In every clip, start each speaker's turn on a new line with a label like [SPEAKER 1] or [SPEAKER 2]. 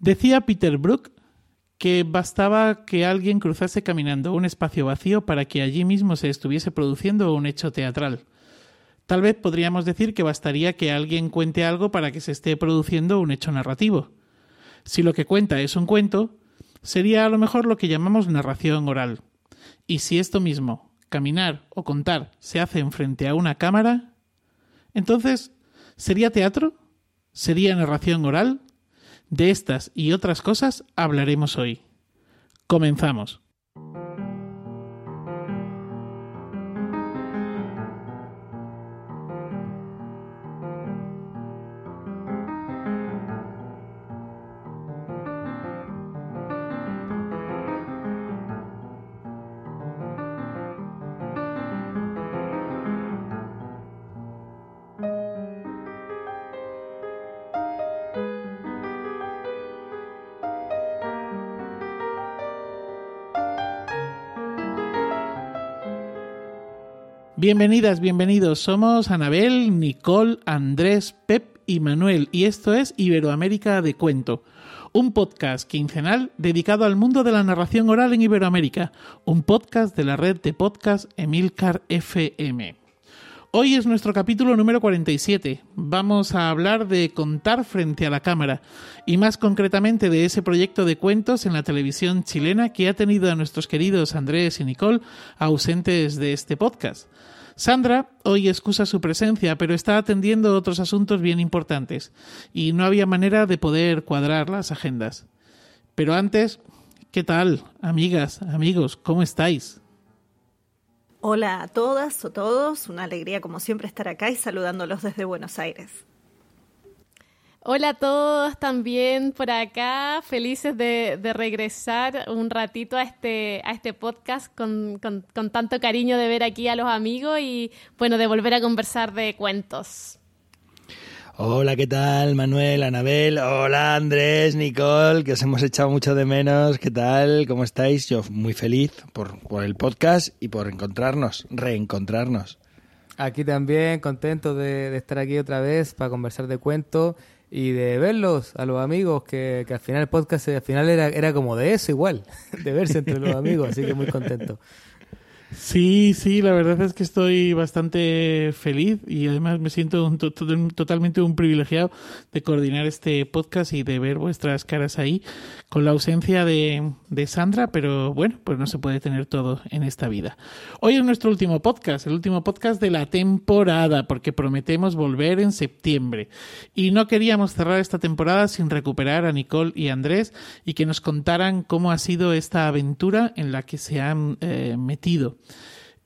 [SPEAKER 1] Decía Peter Brook que bastaba que alguien cruzase caminando un espacio vacío para que allí mismo se estuviese produciendo un hecho teatral. Tal vez podríamos decir que bastaría que alguien cuente algo para que se esté produciendo un hecho narrativo. Si lo que cuenta es un cuento, sería a lo mejor lo que llamamos narración oral. Y si esto mismo, caminar o contar, se hace en frente a una cámara, entonces, ¿sería teatro? ¿Sería narración oral? De estas y otras cosas hablaremos hoy. Comenzamos. Bienvenidas, bienvenidos. Somos Anabel, Nicole, Andrés, Pep y Manuel y esto es Iberoamérica de Cuento, un podcast quincenal dedicado al mundo de la narración oral en Iberoamérica, un podcast de la red de podcast Emilcar FM. Hoy es nuestro capítulo número 47. Vamos a hablar de contar frente a la cámara y más concretamente de ese proyecto de cuentos en la televisión chilena que ha tenido a nuestros queridos Andrés y Nicole ausentes de este podcast. Sandra hoy excusa su presencia, pero está atendiendo otros asuntos bien importantes y no había manera de poder cuadrar las agendas. Pero antes, ¿qué tal, amigas, amigos? ¿Cómo estáis?
[SPEAKER 2] Hola a todas o todos, una alegría como siempre estar acá y saludándolos desde Buenos Aires.
[SPEAKER 3] Hola a todos también por acá, felices de, regresar un ratito a este, a este podcast con, con tanto cariño de ver aquí a los amigos y bueno, de volver a conversar de cuentos.
[SPEAKER 4] Hola, ¿qué tal? Manuel, Anabel, hola Andrés, Nicole, que os hemos echado mucho de menos. ¿Qué tal? ¿Cómo estáis? Yo muy feliz por, por el podcast y por encontrarnos, reencontrarnos.
[SPEAKER 5] Aquí también, contento de, estar aquí otra vez para conversar de cuentos y de verlos a los amigos, que, que al final el podcast al final era, era como de eso igual, de verse entre los amigos, así que muy contento.
[SPEAKER 1] Sí, sí, la verdad es que estoy bastante feliz y además me siento totalmente un privilegiado de coordinar este podcast y de ver vuestras caras ahí con la ausencia de, de, Sandra, pero bueno, pues no se puede tener todo en esta vida. Hoy es nuestro último podcast, el último podcast de la temporada, porque prometemos volver en septiembre. Y no queríamos cerrar esta temporada sin recuperar a Nicole y Andrés y que nos contaran cómo ha sido esta aventura en la que se han eh, metido.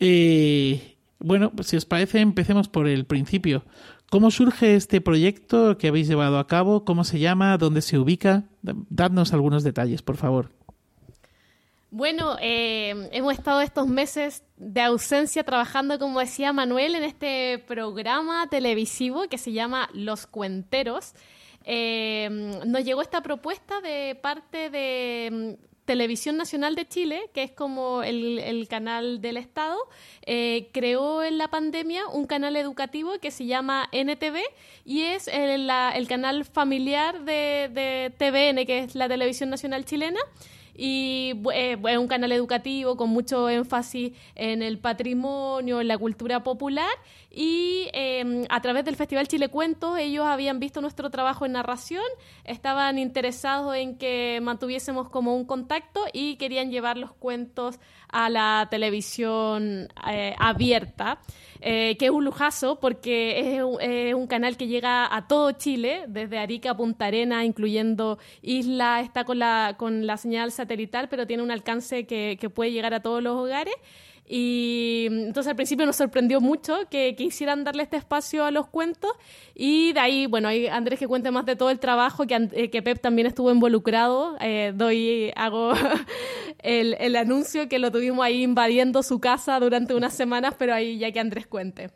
[SPEAKER 1] Eh, bueno, pues si os parece, empecemos por el principio. ¿Cómo surge este proyecto que habéis llevado a cabo? ¿Cómo se llama? ¿Dónde se ubica? Dadnos algunos detalles, por favor.
[SPEAKER 3] Bueno, eh, hemos estado estos meses de ausencia trabajando, como decía Manuel, en este programa televisivo que se llama Los Cuenteros. Eh, nos llegó esta propuesta de parte de Televisión Nacional de Chile, que es como el, canal del Estado, eh, creó en la pandemia un canal educativo que se llama NTV y es el, canal familiar de, de TVN, que es la Televisión Nacional Chilena. Y eh, es un canal educativo con mucho énfasis en el patrimonio, en la cultura popular y em, a través del Festival Chile Cuentos ellos habían visto nuestro trabajo en narración, estaban interesados en que mantuviésemos como un contacto y querían llevar los cuentos a la televisión eh, abierta. Eh, que es un lujazo porque es un, canal que llega a todo Chile, desde Arica a Punta Arena, incluyendo Isla, está con la, con la señal satelital, pero tiene un alcance que puede llegar a todos los hogares. Y entonces al principio nos sorprendió mucho que quisieran darle este espacio a los cuentos y de ahí, bueno, hay Andrés que cuente más de todo el trabajo, que, eh, que Pep también estuvo involucrado. Eh, doy, hago el, el anuncio que lo tuvimos ahí invadiendo su casa durante unas semanas, pero ahí ya que Andrés cuente.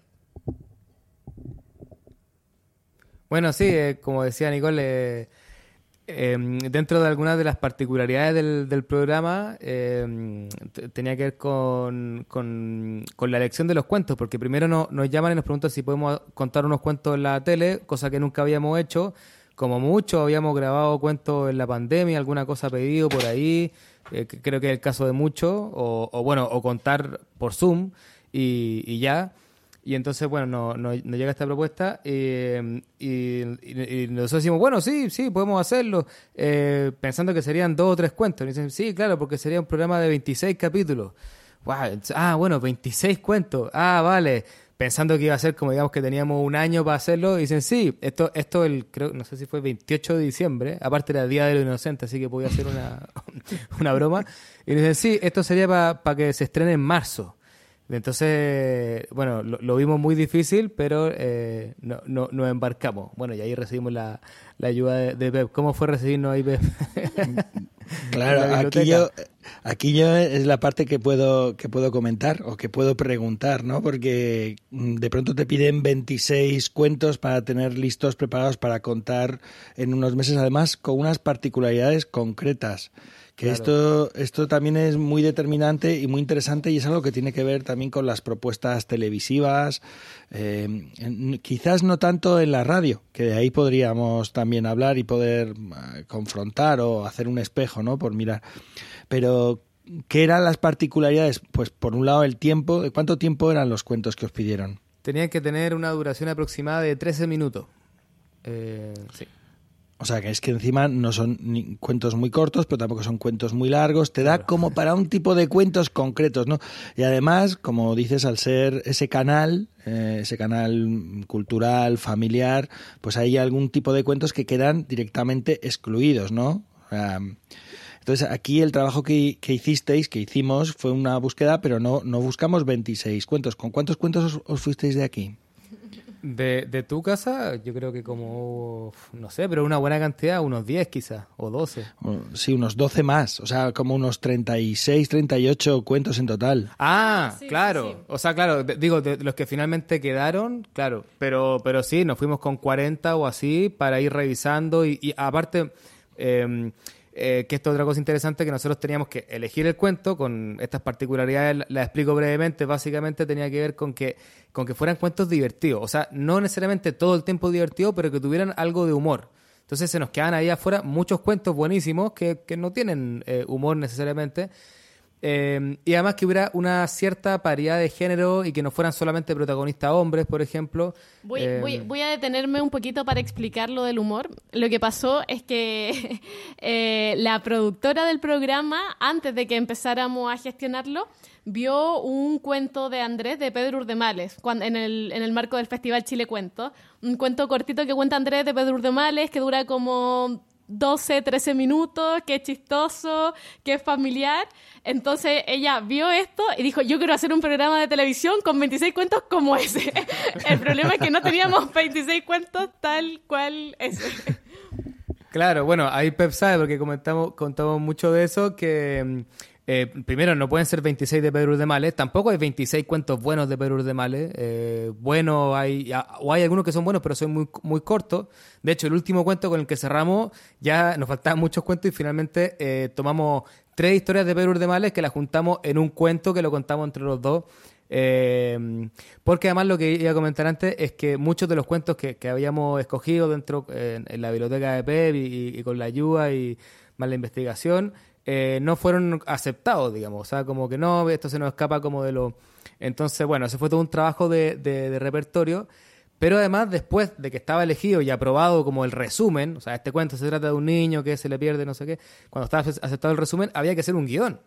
[SPEAKER 5] Bueno, sí, eh, como decía Nicole, Em, dentro de algunas de las particularidades del, programa, em, tenía que ver con, con, la elección de los cuentos, porque primero nos llaman y nos preguntan si podemos contar unos cuentos en la tele, cosa que nunca habíamos hecho, como mucho habíamos grabado cuentos en la pandemia, alguna cosa pedido por ahí, eh, creo que es el caso de muchos, o, bueno, o contar por Zoom y, ya. Y entonces, bueno, nos no, llega esta propuesta eh, y, nosotros decimos, bueno, sí, sí, podemos hacerlo, eh, pensando que serían dos o tres cuentos. Y dicen, sí, claro, porque sería un programa de 26 capítulos. Ah, bueno, 26 cuentos. Ah, vale pensando que iba a ser como digamos que teníamos un año para hacerlo, y dicen, sí, esto, esto el, creo, no sé si fue el 28 de diciembre, aparte era Día de lo Inocente, así que podía hacer una, una broma, y dicen, sí, esto sería para que se estrene en marzo. Entonces, bueno, lo, vimos muy difícil, pero eh, no, no, nos embarcamos. Bueno, y ahí recibimos la, la ayuda de, de, Pep. ¿Cómo fue recibirnos ahí, Pep?
[SPEAKER 4] claro, aquí yo, aquí yo es la parte que puedo, que puedo comentar o que puedo preguntar, ¿no? Porque mm, de pronto te piden 26 cuentos para tener listos, preparados para contar en unos meses, además con unas particularidades concretas. Que esto, esto también es muy determinante y muy interesante y es algo que tiene que ver también con las propuestas televisivas, eh, quizás no tanto en la radio, que de ahí podríamos también hablar y poder eh, confrontar o hacer un espejo, ¿no? Por mirar. Pero, ¿qué eran las particularidades? Pues por un lado el tiempo, ¿cuánto tiempo eran los cuentos que os pidieron?
[SPEAKER 5] Tenían que tener una duración aproximada de 13 minutos. Eh, sí.
[SPEAKER 4] O sea, que es que encima no son ni cuentos muy cortos, pero tampoco son cuentos muy largos. Te da como para un tipo de cuentos concretos, ¿no? Y además, como dices, al ser ese canal, eh, ese canal cultural, familiar, pues hay algún tipo de cuentos que quedan directamente excluidos, ¿no? entonces, aquí el trabajo que, hicisteis, que hicimos, fue una búsqueda, pero no, no buscamos 26 cuentos. ¿Con cuántos cuentos os fuisteis de aquí?
[SPEAKER 5] De, de, tu casa, yo creo que como, no sé, pero una buena cantidad, unos 10 quizás, o 12.
[SPEAKER 4] Sí, unos 12 más, o sea, como unos 36, 38 cuentos en total.
[SPEAKER 5] Ah, claro, o sea, claro, digo, de los que finalmente quedaron, claro, pero, pero sí, nos fuimos con 40 o así para ir revisando y, y aparte... Eh, eh, que esto es otra cosa interesante, que nosotros teníamos que elegir el cuento con estas particularidades, las explico brevemente, básicamente tenía que ver con que, con que fueran cuentos divertidos, o sea, no necesariamente todo el tiempo divertido, pero que tuvieran algo de humor. Entonces se nos quedan ahí afuera muchos cuentos buenísimos que, que no tienen eh, humor necesariamente, eh, y además que hubiera una cierta paridad de género y que no fueran solamente protagonistas hombres, por ejemplo.
[SPEAKER 3] Voy, voy, eh, a detenerme un poquito para explicar lo del humor. Lo que pasó es que eh, la productora del programa, antes de que empezáramos a gestionarlo, vio un cuento de Andrés de Pedro Urdemales cuando, en, el, en el marco del Festival Chile Cuento. Un cuento cortito que cuenta Andrés de Pedro Urdemales que dura como 12, 13 minutos, es chistoso, es familiar. Entonces ella vio esto y dijo, yo quiero hacer un programa de televisión con 26 cuentos como ese. El problema es que no teníamos 26 cuentos tal cual ese.
[SPEAKER 5] Claro, bueno, ahí Pep sabe, porque comentamos, contamos mucho de eso, que mm, eh, primero, no pueden ser 26 de Pedro de Males, tampoco hay 26 cuentos buenos de Pedro de Males. Eh, bueno, hay, o hay algunos que son buenos, pero son muy, muy cortos. De hecho, el último cuento con el que cerramos, ya nos faltaban muchos cuentos y finalmente eh, tomamos tres historias de Pedro de Males que las juntamos en un cuento que lo contamos entre los dos. Eh, porque además lo que iba a comentar antes es que muchos de los cuentos que, habíamos escogido dentro en la biblioteca de Pep y, con la ayuda y más la investigación eh, no fueron aceptados, digamos. O sea, como que no, esto se nos escapa como de lo... Entonces, bueno, ese fue todo un trabajo de, de, repertorio. Pero además, después de que estaba elegido y aprobado como el resumen, o sea, este cuento se trata de un niño que se le pierde no sé qué, cuando estaba aceptado el resumen, había que hacer un guion.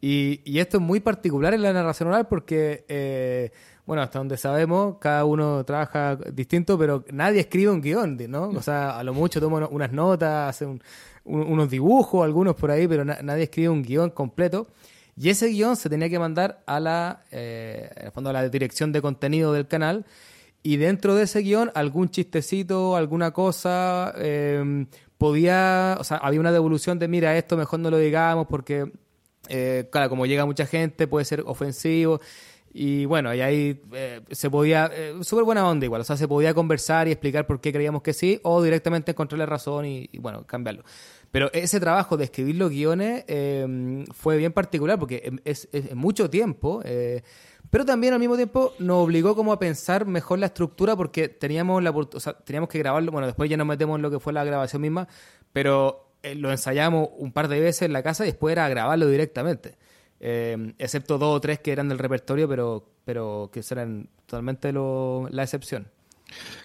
[SPEAKER 5] Y, y esto es muy particular en la narración oral porque, eh, bueno, hasta donde sabemos, cada uno trabaja distinto, pero nadie escribe un guion, ¿no? O sea, a lo mucho toma unas notas, hace un, unos dibujos, algunos por ahí, pero nadie escribe un guion completo. Y ese guion se tenía que mandar a la, eh, fondo a la dirección de contenido del canal. Y dentro de ese guion, algún chistecito, alguna cosa, em, podía, o sea, había una devolución de, mira, esto mejor no lo digamos porque, eh, claro, como llega mucha gente, puede ser ofensivo. Y bueno, ahí eh, se podía, eh, súper buena onda igual, o sea, se podía conversar y explicar por qué creíamos que sí, o directamente encontrarle razón y, bueno, cambiarlo. Pero ese trabajo de escribir los guiones eh, fue bien particular porque es, es mucho tiempo. Eh, pero también al mismo tiempo nos obligó como a pensar mejor la estructura porque teníamos la o teníamos que grabarlo, bueno, después ya nos metemos en lo que fue la grabación misma, pero lo ensayamos un par de veces en la casa y después era grabarlo directamente. Eh, excepto dos o tres que eran del repertorio, pero, pero que serán totalmente lo, la excepción.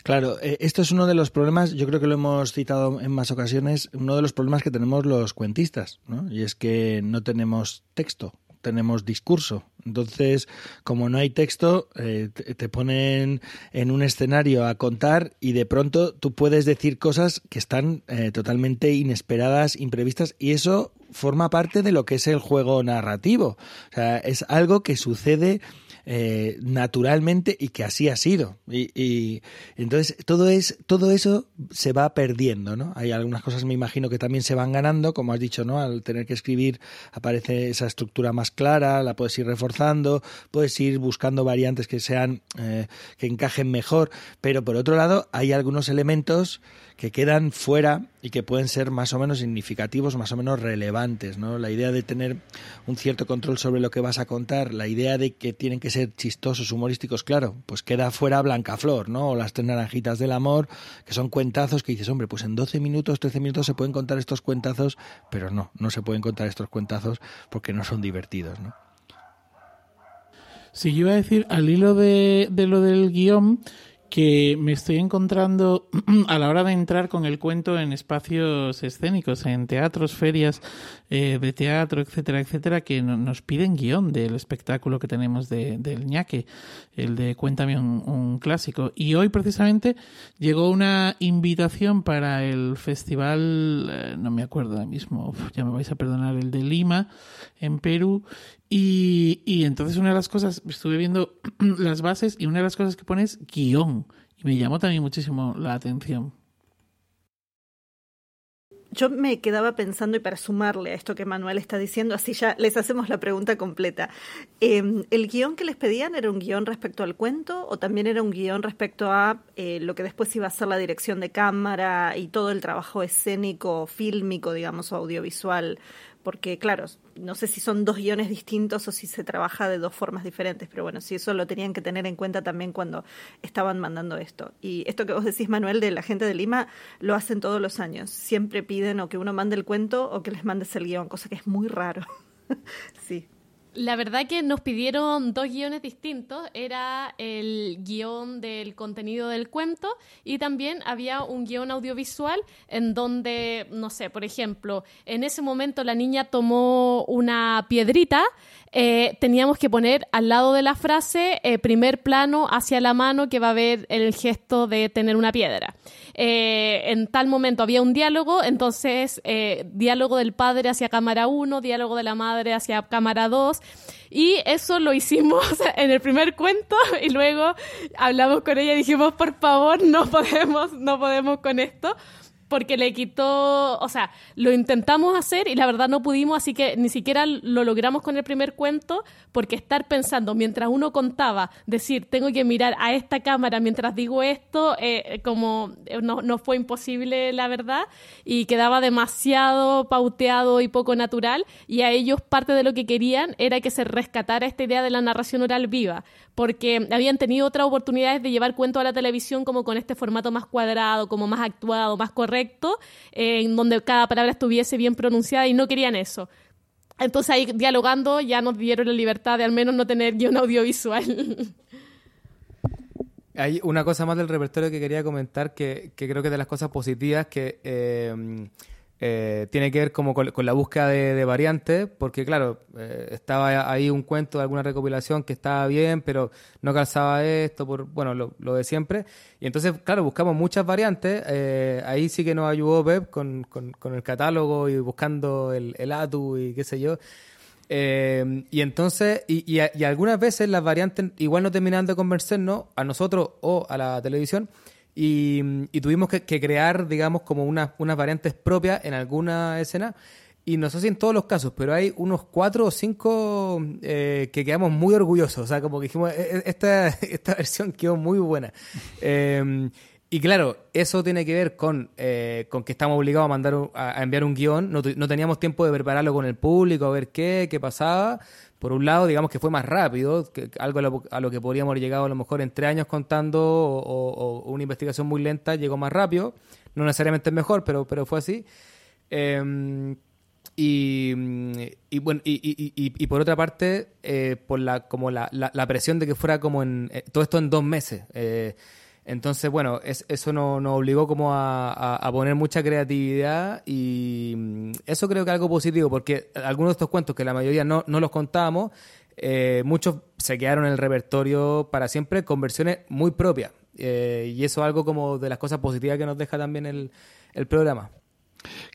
[SPEAKER 4] Claro, eh, esto es uno de los problemas, yo creo que lo hemos citado en más ocasiones, uno de los problemas que tenemos los cuentistas, ¿no? Y es que no tenemos texto, tenemos discurso. Entonces, como no hay texto, eh, te ponen en un escenario a contar y de pronto tú puedes decir cosas que están eh, totalmente inesperadas, imprevistas, y eso forma parte de lo que es el juego narrativo. O sea, es algo que sucede eh, naturalmente y que así ha sido. Y, y, entonces todo es todo eso se va perdiendo, ¿no? Hay algunas cosas me imagino que también se van ganando, como has dicho, ¿no? Al tener que escribir aparece esa estructura más clara, la puedes ir reforzando, puedes ir buscando variantes que sean eh, que encajen mejor, pero por otro lado hay algunos elementos que quedan fuera y que pueden ser más o menos significativos, más o menos relevantes, ¿no? La idea de tener un cierto control sobre lo que vas a contar, la idea de que tienen que ser chistosos, humorísticos, claro, pues queda fuera Blancaflor, ¿no? O las tres naranjitas del amor, que son cuentazos que dices, hombre, pues en 12 minutos, 13 minutos se pueden contar estos cuentazos, pero no, no se pueden contar estos cuentazos porque no son divertidos, ¿no?
[SPEAKER 1] Sí, yo iba a decir, al hilo de, de lo del guion, que me estoy encontrando a la hora de entrar con el cuento en espacios escénicos, en teatros, ferias eh, de teatro, etcétera, etcétera, que no, nos piden guion del espectáculo que tenemos de, del ñaque, el de Cuéntame un, clásico. Y hoy precisamente llegó una invitación para el festival, eh, no me acuerdo ahora mismo, ya me vais a perdonar, el de Lima, en Perú, y, entonces una de las cosas, estuve viendo las bases y una de las cosas que pone es guion. Y me llamó también muchísimo la atención.
[SPEAKER 2] Yo me quedaba pensando, y para sumarle a esto que Manuel está diciendo, así ya les hacemos la pregunta completa. Eh, ¿El guion que les pedían era un guion respecto al cuento o también era un guion respecto a eh, lo que después iba a ser la dirección de cámara y todo el trabajo escénico, fílmico, digamos, audiovisual? Porque claro, no sé si son dos guiones distintos o si se trabaja de dos formas diferentes, pero bueno, si eso lo tenían que tener en cuenta también cuando estaban mandando esto. Y esto que vos decís, Manuel, de la gente de Lima, lo hacen todos los años. Siempre piden o que uno mande el cuento o que les mandes el guion, cosa que es muy raro. sí.
[SPEAKER 3] La verdad que nos pidieron dos guiones distintos. Era el guion del contenido del cuento y también había un guion audiovisual en donde, no sé, por ejemplo, en ese momento la niña tomó una piedrita, eh, teníamos que poner al lado de la frase eh, primer plano hacia la mano que va a ver el gesto de tener una piedra. Eh, en tal momento había un diálogo, entonces diálogo del padre hacia cámara 1, diálogo de la madre hacia cámara 2 y eso lo hicimos en el primer cuento y luego hablamos con ella y dijimos, por favor, no podemos, no podemos con esto porque le quitó, o sea, lo intentamos hacer y la verdad no pudimos, así que ni siquiera lo logramos con el primer cuento, porque estar pensando mientras uno contaba, decir, tengo que mirar a esta cámara mientras digo esto, eh, como no, no, fue imposible, la verdad, y quedaba demasiado pauteado y poco natural, y a ellos parte de lo que querían era que se rescatara esta idea de la narración oral viva, porque habían tenido otras oportunidades de llevar cuento a la televisión como con este formato más cuadrado, como más actuado, más correcto, eh, en donde cada palabra estuviese bien pronunciada y no querían eso. Entonces ahí dialogando ya nos dieron la libertad de al menos no tener guion audiovisual.
[SPEAKER 5] Hay una cosa más del repertorio que quería comentar que, que creo que es de las cosas positivas que... Eh, eh, tiene que ver como con, la búsqueda de, variantes, porque claro, eh, estaba ahí un cuento de alguna recopilación que estaba bien, pero no calzaba esto, por bueno, lo, de siempre. Y entonces, claro, buscamos muchas variantes. Eh, ahí sí que nos ayudó Pep con, con, el catálogo y buscando el, el, ATU y qué sé yo. Y entonces, y, y, y, algunas veces las variantes igual no terminaban de convencernos a nosotros o a la televisión. Y, tuvimos que, que, crear, digamos, como unas, unas variantes propias en alguna escena. y no sé si en todos los casos, pero hay unos cuatro o cinco eh, que quedamos muy orgullosos. O sea, como que dijimos, e, e, esta, esta versión quedó muy buena. Em, y claro, eso tiene que ver con, eh, con que estamos obligados a mandar a, enviar un guion. No, no, teníamos tiempo de prepararlo con el público, a ver qué, qué pasaba. Por un lado, digamos que fue más rápido, algo a lo, que podríamos haber llegado a lo mejor en tres años contando o, una investigación muy lenta llegó más rápido. No necesariamente es mejor, pero, pero fue así. Eh, y, bueno, y, y, por otra parte, eh, por la, como la, la, presión de que fuera como en eh, todo esto en dos meses. Eh, entonces, bueno, eso nos, obligó como a, a, poner mucha creatividad y mm, eso creo que es algo positivo porque algunos de estos cuentos que la mayoría no, no los contábamos, muchos se quedaron en el repertorio para siempre con versiones muy propias. y eso es algo como de las cosas positivas que nos deja también el, el programa.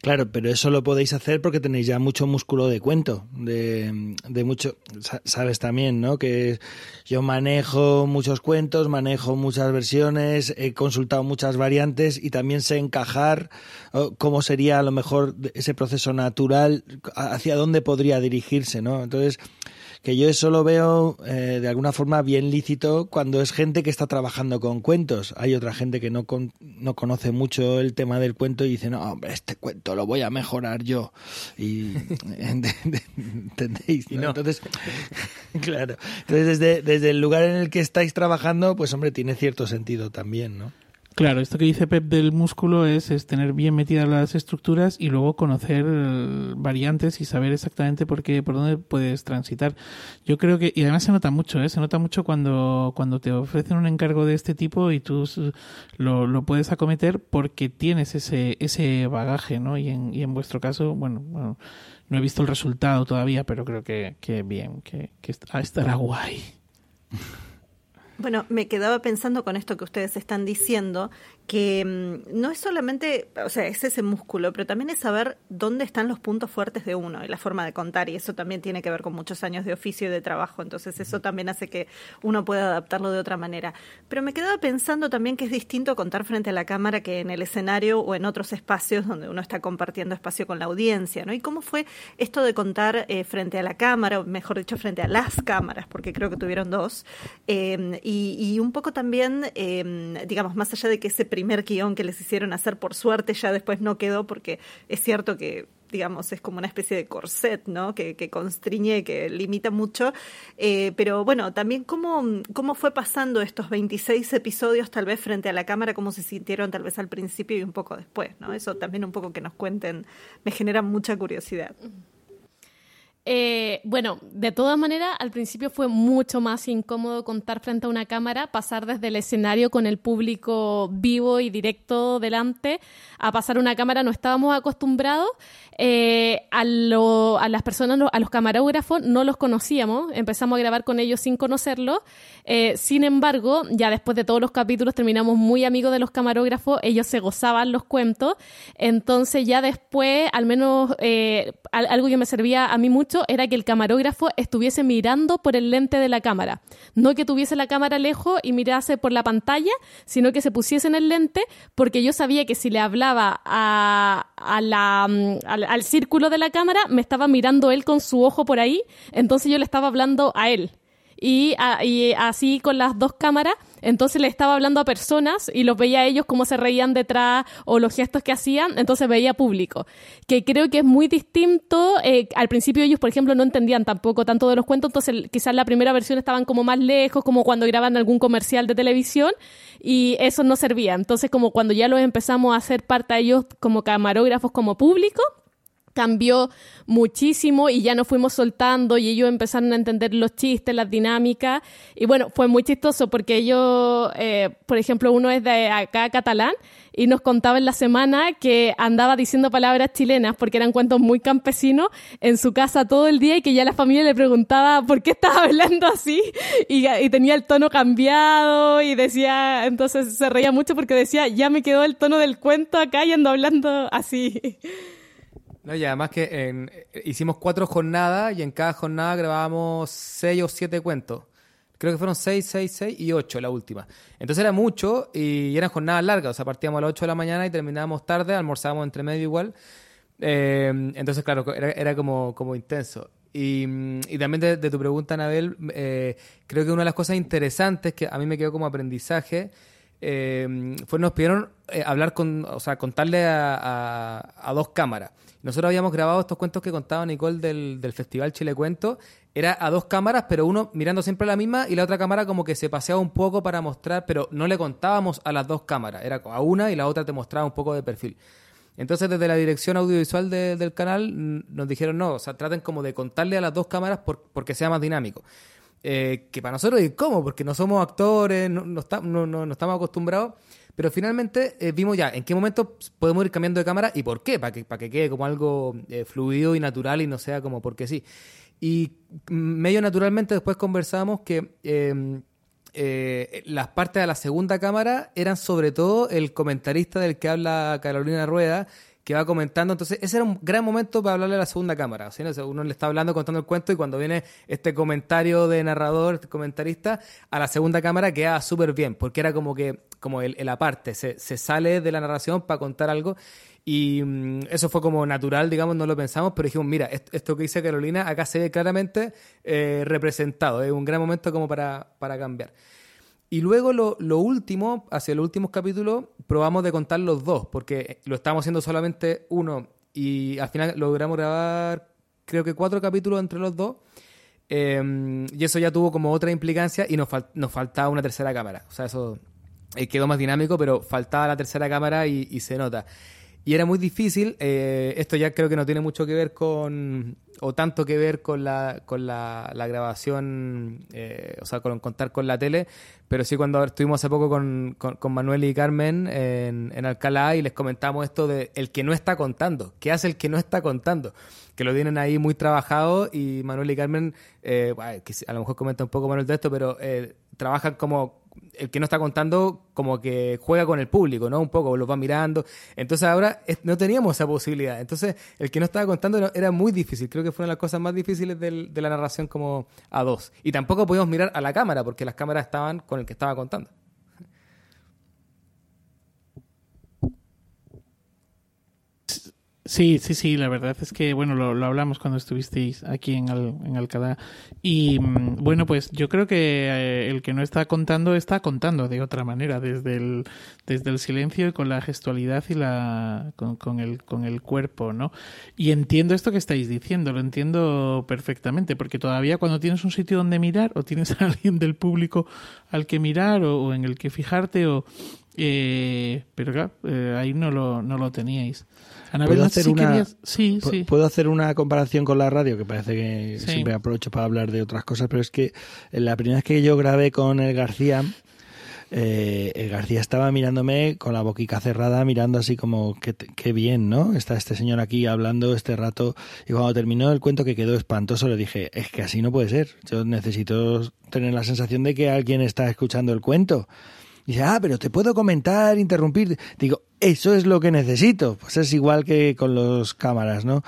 [SPEAKER 4] Claro, pero eso lo podéis hacer porque tenéis ya mucho músculo de cuento, de, de mucho, sabes también, ¿no? Que yo manejo muchos cuentos, manejo muchas versiones, he consultado muchas variantes y también sé encajar cómo sería a lo mejor ese proceso natural, hacia dónde podría dirigirse, ¿no? Entonces, que yo eso lo veo eh, de alguna forma bien lícito cuando es gente que está trabajando con cuentos. Hay otra gente que no, no conoce mucho el tema del cuento y dice, no, hombre, este cuento lo voy a mejorar yo. Y, ¿Entendéis? Entonces, claro. Entonces, desde, desde el lugar en el que estáis trabajando, pues hombre, tiene cierto sentido también, ¿no?
[SPEAKER 1] Claro, esto que dice Pep del músculo es, es, tener bien metidas las estructuras y luego conocer eh, variantes y saber exactamente por qué, por dónde puedes transitar. Yo creo que, y además se nota mucho, ¿eh? se nota mucho cuando, cuando te ofrecen un encargo de este tipo y tú lo, lo puedes acometer porque tienes ese, ese bagaje, ¿no? Y en, y en vuestro caso, bueno, no he visto el resultado todavía, pero creo que, que bien, que, que estará guay.
[SPEAKER 2] Bueno, me quedaba pensando con esto que ustedes están diciendo, que mm, no es solamente, o sea, es ese músculo, pero también es saber dónde están los puntos fuertes de uno y la forma de contar, y eso también tiene que ver con muchos años de oficio y de trabajo, entonces eso también hace que uno pueda adaptarlo de otra manera. Pero me quedaba pensando también que es distinto contar frente a la cámara que en el escenario o en otros espacios donde uno está compartiendo espacio con la audiencia, ¿no? ¿Y cómo fue esto de contar eh, frente a la cámara, o mejor dicho, frente a las cámaras, porque creo que tuvieron dos, eh, y, un poco también, eh, digamos, más allá de que ese primer guion que les hicieron hacer, por suerte ya después no quedó, porque es cierto que digamos, es como una especie de corset, ¿no? Que, que constriñe, que limita mucho. Eh, pero bueno, también cómo, cómo fue pasando estos 26 episodios tal vez frente a la cámara, cómo se sintieron tal vez al principio y un poco después, ¿no? Eso también un poco que nos cuenten, me genera mucha curiosidad.
[SPEAKER 3] Eh, bueno, de todas maneras, al principio fue mucho más incómodo contar frente a una cámara, pasar desde el escenario con el público vivo y directo delante, a pasar una cámara no estábamos acostumbrados. Eh, a, las personas, a los camarógrafos, no los conocíamos, empezamos a grabar con ellos sin conocerlos. Eh, sin embargo, ya después de todos los capítulos terminamos muy amigos de los camarógrafos, ellos se gozaban los cuentos. Entonces ya después, al menos algo que me servía a mí mucho, era que el camarógrafo estuviese mirando por el lente de la cámara. No que tuviese la cámara lejos y mirase por la pantalla, sino que se pusiese en el lente, porque yo sabía que si le hablaba a, la, mm, al círculo de la cámara, me estaba mirando él con su ojo por ahí, entonces yo le estaba hablando a él y, así con las dos cámaras, entonces le estaba hablando a personas y los veía a ellos cómo se reían detrás o los gestos que hacían, entonces veía público, que creo que es muy distinto. Eh, al principio ellos, por ejemplo, no entendían tampoco tanto de los cuentos, entonces quizás la primera versión estaban como más lejos, como cuando graban algún comercial de televisión y eso no servía. Entonces como cuando ya los empezamos a hacer parte a ellos como camarógrafos, como público, cambió muchísimo y ya nos fuimos soltando y ellos empezaron a entender los chistes, las dinámicas y bueno, fue muy chistoso porque ellos, eh, por ejemplo, uno es de acá catalán y nos contaba en la semana que andaba diciendo palabras chilenas porque eran cuentos muy campesinos en su casa todo el día y que ya la familia le preguntaba por qué estaba hablando así y, y tenía el tono cambiado y decía, entonces se reía mucho porque decía, ya me quedó el tono del cuento acá y ando hablando así.
[SPEAKER 5] No, y además que eh, hicimos cuatro jornadas y en cada jornada grabábamos seis o siete cuentos. Creo que fueron seis, seis, seis y ocho la última. Entonces era mucho y eran jornadas largas. O sea, partíamos a las ocho de la mañana y terminábamos tarde, almorzábamos entre medio igual. Eh, entonces, claro, era, era como, como intenso. Y, y también de, tu pregunta, Anabel, eh, creo que una de las cosas interesantes que a mí me quedó como aprendizaje eh, fue nos pidieron hablar con, o sea, contarle a- a dos cámaras. Nosotros habíamos grabado estos cuentos que contaba Nicole del, del Festival Chile Cuento. Era a dos cámaras, pero uno mirando siempre la misma y la otra cámara como que se paseaba un poco para mostrar, pero no le contábamos a las dos cámaras. Era a una y la otra te mostraba un poco de perfil. Entonces, desde la dirección audiovisual de- del canal nos dijeron, no, o sea, traten como de contarle a las dos cámaras por- porque sea más dinámico. Eh, que para nosotros cómo, porque no somos actores, no, no- no- no estamos acostumbrados, pero finalmente eh, vimos ya en qué momento podemos ir cambiando de cámara y por qué, para que, para que quede como algo eh, fluido y natural y no sea como porque sí. Y medio naturalmente después conversamos que... eh, eh, las partes de la segunda cámara eran sobre todo el comentarista del que habla Carolina Rueda, que va comentando. Entonces, ese era un gran momento para hablarle a la segunda cámara. ¿sí? Uno le está hablando, contando el cuento, y cuando viene este comentario de narrador, este comentarista, a la segunda cámara queda súper bien, porque era como que, como el, el aparte, se, se sale de la narración para contar algo. Y mm, eso fue como natural, digamos, no lo pensamos, pero dijimos, mira, est- esto que dice Carolina, acá se ve claramente eh, representado. Es un gran momento como para, para cambiar. Y luego lo, lo último, hacia los últimos capítulos, probamos de contar los dos, porque lo estábamos haciendo solamente uno y al final logramos grabar creo que cuatro capítulos entre los dos. Eh, y eso ya tuvo como otra implicancia y nos, fal- nos faltaba una tercera cámara. O sea, eso eh, quedó más dinámico, pero faltaba la tercera cámara y, y se nota. Y era muy difícil, eh, esto ya creo que no tiene mucho que ver con, o tanto que ver con la, con la, la grabación, eh, o sea, con contar con la tele, pero sí cuando estuvimos hace poco con, con, Manuel y Carmen en, en Alcalá y les comentamos esto de el que no está contando, ¿qué hace el que no está contando? Que lo tienen ahí muy trabajado y Manuel y Carmen, eh, a lo mejor comenta un poco Manuel de esto, pero eh, trabajan como el que no está contando como que juega con el público, ¿no? Un poco, los va mirando. Entonces ahora no teníamos esa posibilidad. Entonces el que no estaba contando era muy difícil. Creo que fue una de las cosas más difíciles del- de la narración como a dos. Y tampoco podíamos mirar a la cámara porque las cámaras estaban con el que estaba contando.
[SPEAKER 1] Sí, sí, sí, la verdad es que, bueno, lo, lo hablamos cuando estuvisteis aquí en, Al- en Alcalá. Y mm, bueno, pues yo creo que eh, el que no está contando está contando de otra manera, desde el, desde el silencio y con la gestualidad y la, con, el, con el cuerpo, ¿no? Y entiendo esto que estáis diciendo, lo entiendo perfectamente, porque todavía cuando tienes un sitio donde mirar o tienes a alguien del público al que mirar o en el que fijarte o... eh, pero claro, eh, ahí no lo, no lo teníais. Anabel,
[SPEAKER 4] ¿Puedo hacer
[SPEAKER 1] si
[SPEAKER 4] una-
[SPEAKER 1] querías- Sí,
[SPEAKER 4] Pu-
[SPEAKER 1] sí.
[SPEAKER 4] Puedo hacer una comparación con la radio, que parece que
[SPEAKER 1] Sí.
[SPEAKER 4] siempre aprovecho para hablar de otras cosas, pero es que la primera vez que yo grabé con el García, eh, el García estaba mirándome con la boquica cerrada, mirando así como, qué, qué bien, ¿no? Está este señor aquí hablando este rato. Y cuando terminó el cuento que quedó espantoso, le dije, es que así no puede ser. Yo necesito tener la sensación de que alguien está escuchando el cuento. Dice, ah, pero te puedo comentar, interrumpir. Digo, eso es lo que necesito. Pues es igual que con los cámaras, ¿no?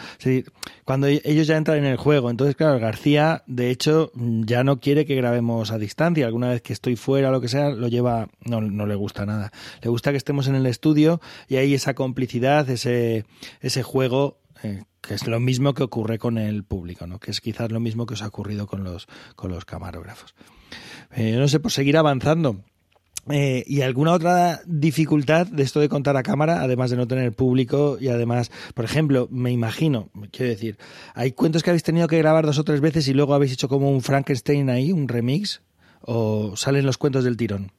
[SPEAKER 4] Cuando e- ellos ya entran en el juego. Entonces, claro, García, de hecho, ya no quiere que grabemos a distancia. Alguna vez que estoy fuera lo que sea, lo lleva, no, no le gusta nada. Le gusta que estemos en el estudio y hay esa complicidad, ese, ese juego eh, que es lo mismo que ocurre con el público, ¿no? Que es quizás lo mismo que os ha ocurrido con los, con los camarógrafos. Eh, no sé, pues seguir avanzando. Eh, ¿Y alguna otra dificultad de esto de contar a cámara, además de no tener público y además, por ejemplo, me imagino, quiero decir, hay cuentos que habéis tenido que grabar dos o tres veces y luego habéis hecho como un Frankenstein ahí, un remix, o salen los cuentos del tirón?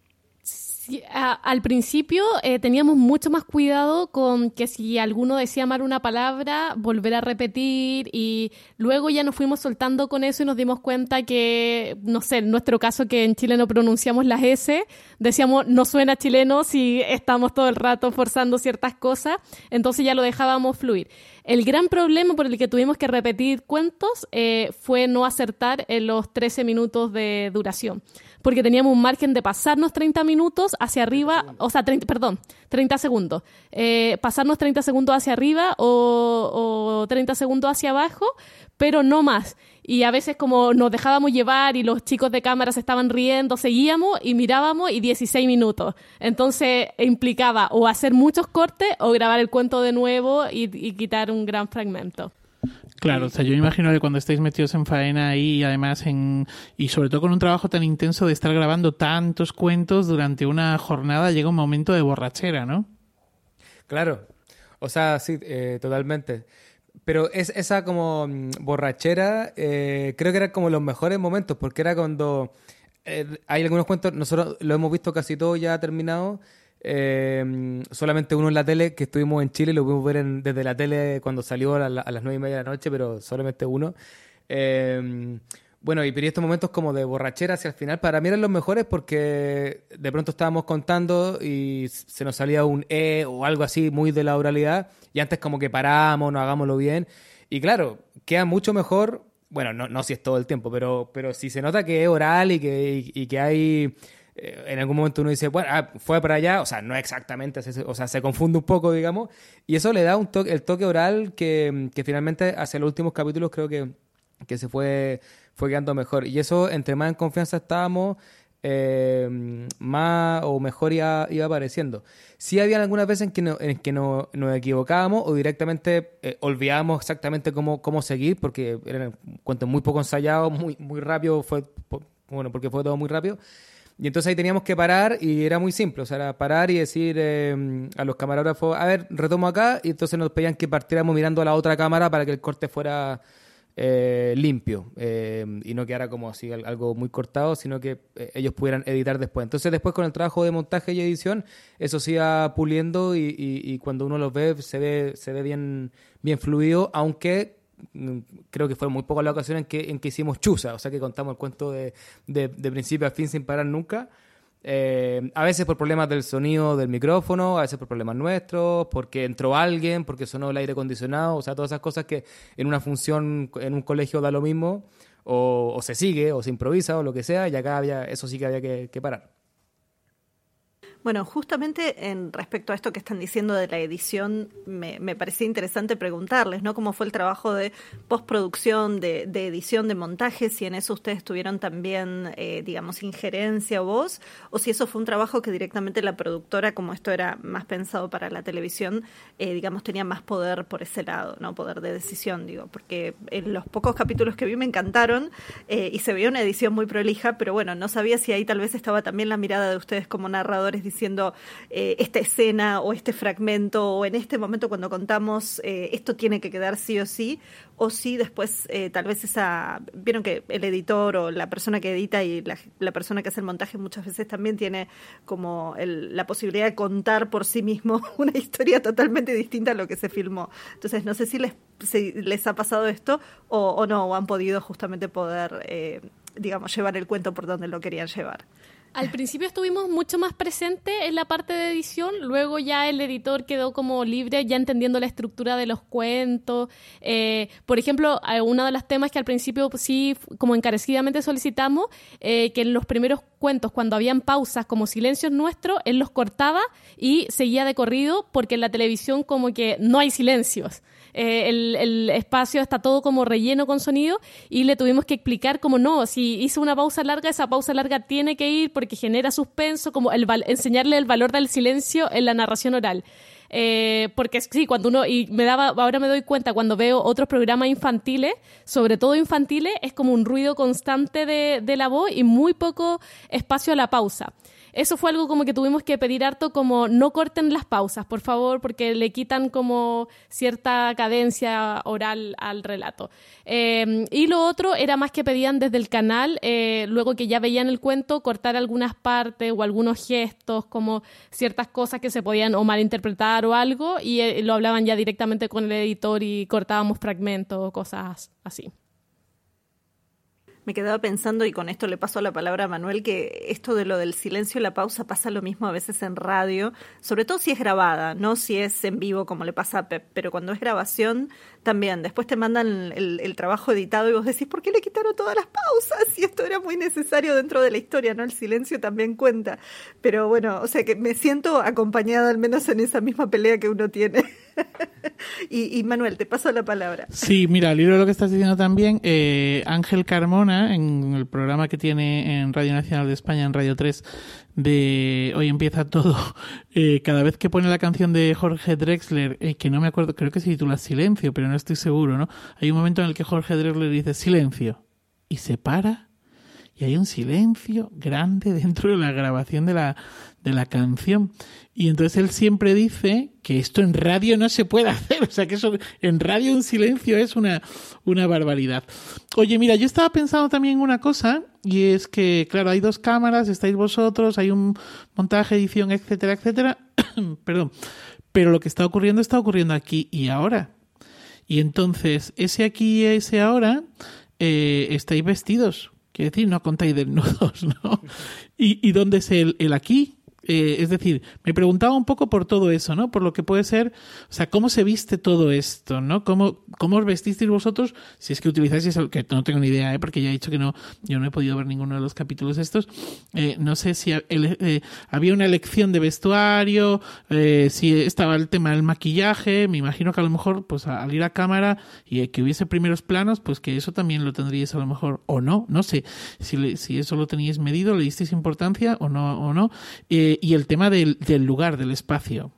[SPEAKER 3] Al principio eh, teníamos mucho más cuidado con que si alguno decía mal una palabra, volver a repetir y luego ya nos fuimos soltando con eso y nos dimos cuenta que, no sé, en nuestro caso que en Chile no pronunciamos las S, decíamos no suena chileno si estamos todo el rato forzando ciertas cosas, entonces ya lo dejábamos fluir. El gran problema por el que tuvimos que repetir cuentos eh, fue no acertar en los 13 minutos de duración, porque teníamos un margen de pasarnos 30 minutos hacia arriba, o sea, 30, perdón, 30 segundos, eh, pasarnos 30 segundos hacia arriba o, o 30 segundos hacia abajo, pero no más. y a veces como nos dejábamos llevar y los chicos de cámara se estaban riendo, seguíamos y mirábamos y 16 minutos. Entonces implicaba o hacer muchos cortes o grabar el cuento de nuevo y, y quitar un gran fragmento.
[SPEAKER 1] Claro, o sea, yo me imagino que cuando estáis metidos en faena ahí y además en y sobre todo con un trabajo tan intenso de estar grabando tantos cuentos durante una jornada llega un momento de borrachera, ¿no?
[SPEAKER 5] Claro, o sea, sí, eh, totalmente. Pero es esa como mm, borrachera, eh, creo que era como los mejores momentos, porque era cuando eh, hay algunos cuentos, nosotros lo hemos visto casi todo ya terminado, eh, solamente uno en la tele, que estuvimos en Chile, lo pudimos ver en- desde la tele cuando salió a, la- a las nueve y media de la noche, pero solamente uno. Eh, bueno, y pero estos momentos como de borrachera hacia el final, para mí eran los mejores porque de pronto estábamos contando y se nos salía un E o algo así muy de la oralidad, y antes como que paramos, no hagámoslo bien. Y claro, queda mucho mejor, bueno, no, no si es todo el tiempo, pero, pero si se nota que es oral y que, y que hay eh, en algún momento uno dice, bueno, ah, fue para allá, o sea, no exactamente, o sea, se confunde un poco, digamos, y eso le da un toque, el toque oral que, finalmente hacia los últimos capítulos creo que, que se fue, fue quedando mejor. Y eso, entre más en confianza estábamos, eh, más o mejor iba, iba apareciendo. Sí había algunas veces en que, no- que no- nos equivocábamos o directamente eh, olvidábamos exactamente cómo, cómo seguir, porque eran cuentos muy poco ensayados, muy, muy rápido, fue, bueno, porque fue todo muy rápido. Y entonces ahí teníamos que parar y era muy simple, o sea, era parar y decir eh, a los camarógrafos, a ver, retomo acá, y entonces nos pedían que partiéramos mirando a la otra cámara para que el corte fuera eh, limpio eh, y no quedara como así al- algo muy cortado, sino que eh, ellos pudieran editar después. Entonces después con el trabajo de montaje y edición, eso se iba puliendo y, y- y cuando uno los ve se ve, se ve bien, bien fluido, aunque creo que fue muy poca la ocasión en que, en que hicimos chuza, o sea que contamos el cuento de, de, principio a fin sin parar nunca. Eh, a veces por problemas del sonido del micrófono, a veces por problemas nuestros, porque entró alguien, porque sonó el aire acondicionado, o sea, todas esas cosas que en una función, en un colegio da lo mismo, o, o se sigue, o se improvisa, o lo que sea, y acá había, eso sí que había que parar.
[SPEAKER 2] Bueno, justamente en respecto a esto que están diciendo de la edición, me, me parecía interesante preguntarles, ¿no? ¿Cómo fue el trabajo de postproducción, de, de edición, de montaje? Si en eso ustedes tuvieron también, eh, digamos, injerencia o voz, o si eso fue un trabajo que directamente la productora, como esto era más pensado para la televisión, eh, digamos, tenía más poder por ese lado, ¿no? Poder de decisión, digo, porque en los pocos capítulos que vi me encantaron eh, y se veía una edición muy prolija, pero bueno, no sabía si ahí tal vez estaba también la mirada de ustedes como narradores eh, esta escena o este fragmento o en este momento cuando contamos eh, esto tiene que quedar sí o sí, o si después eh, tal vez esa, vieron que el editor o la persona que edita y la, la persona que hace el montaje muchas veces también tiene como el- la posibilidad de contar por sí mismo una historia totalmente distinta a lo que se filmó. Entonces no sé si les, les ha pasado esto o, o no, o han podido justamente poder, digamos, llevar el cuento por donde lo querían llevar.
[SPEAKER 3] Al principio estuvimos mucho más presentes en la parte de edición, luego ya el editor quedó como libre, ya entendiendo la estructura de los cuentos. Eh, por ejemplo, eh, uno de los temas que al principio sí, como encarecidamente solicitamos, eh, que en los primeros cuentos, cuando habían pausas como silencios nuestros, él los cortaba y seguía de corrido, porque en la televisión como que no hay silencios. Eh, el, el espacio está todo como relleno con sonido y le tuvimos que explicar como no, si hizo una pausa larga, esa pausa larga tiene que ir porque genera suspenso, como el enseñarle el valor del silencio en la narración oral. Eh, porque sí, cuando uno, y me daba, ahora me doy cuenta cuando veo otros programas infantiles, sobre todo infantiles, es como un ruido constante de, de la voz y muy poco espacio a la pausa. Eso fue algo como que tuvimos que pedir harto como no corten las pausas, por favor, porque le quitan como cierta cadencia oral al relato. Eh, y lo otro era más que pedían desde el canal, eh, luego que ya veían el cuento, cortar algunas partes o algunos gestos, como ciertas cosas que se podían o malinterpretar o algo, y eh, lo hablaban ya directamente con el editor y cortábamos fragmentos cosas así.
[SPEAKER 2] Me quedaba pensando, y con esto le paso la palabra a Manuel, que esto de lo del silencio y la pausa pasa lo mismo a veces en radio, sobre todo si es grabada, no si es en vivo como le pasa a Pep, pero cuando es grabación también. Después te mandan el, trabajo editado y vos decís, ¿por qué le quitaron todas las pausas? Y esto era muy necesario dentro de la historia, ¿no? El silencio también cuenta. Pero bueno, o sea que me siento acompañada al menos en esa misma pelea que uno tiene. y, Manuel, te paso la palabra.
[SPEAKER 1] Sí, mira, al lo que estás diciendo también, eh, Ángel Carmona, en el programa que tiene en Radio Nacional de España, en Radio 3, de Hoy empieza todo, eh, cada vez que pone la canción de Jorge Drexler, eh, que no me acuerdo, creo que se titula Silencio, pero no estoy seguro, ¿no? Hay un momento en el que Jorge Drexler dice Silencio y se para y hay un silencio grande dentro de la grabación de la, de la canción. Y entonces él siempre dice que esto en radio no se puede hacer, o sea que eso en radio un silencio es una, una barbaridad. Oye, mira, yo estaba pensando también una cosa, y es que, claro, hay dos cámaras, estáis vosotros, hay un montaje, edición, etcétera, etcétera. Perdón. Pero lo que está ocurriendo está ocurriendo aquí y ahora. Y entonces, ese aquí y ese ahora, eh, estáis vestidos Quiere decir, no contáis desnudos, ¿no? ¿Y, y dónde es el, el aquí? Eh, es decir, me preguntaba un poco por todo eso, ¿no? Por lo que puede ser, o sea, cómo se viste todo esto, ¿no? ¿Cómo, cómo os vestisteis vosotros? Si es que utilizáis eso, que no tengo ni idea, ¿eh? Porque ya he dicho que no, yo no he podido ver ninguno de los capítulos estos. Eh, no sé si eh, había una elección de vestuario, si estaba el tema del maquillaje, me imagino que a lo mejor, pues al ir a cámara y que hubiese primeros planos, pues que eso también lo tendríais a lo mejor, o no, no sé, si, si eso lo teníais medido, le disteis importancia o no, o no. Eh, y el tema del, lugar, del espacio.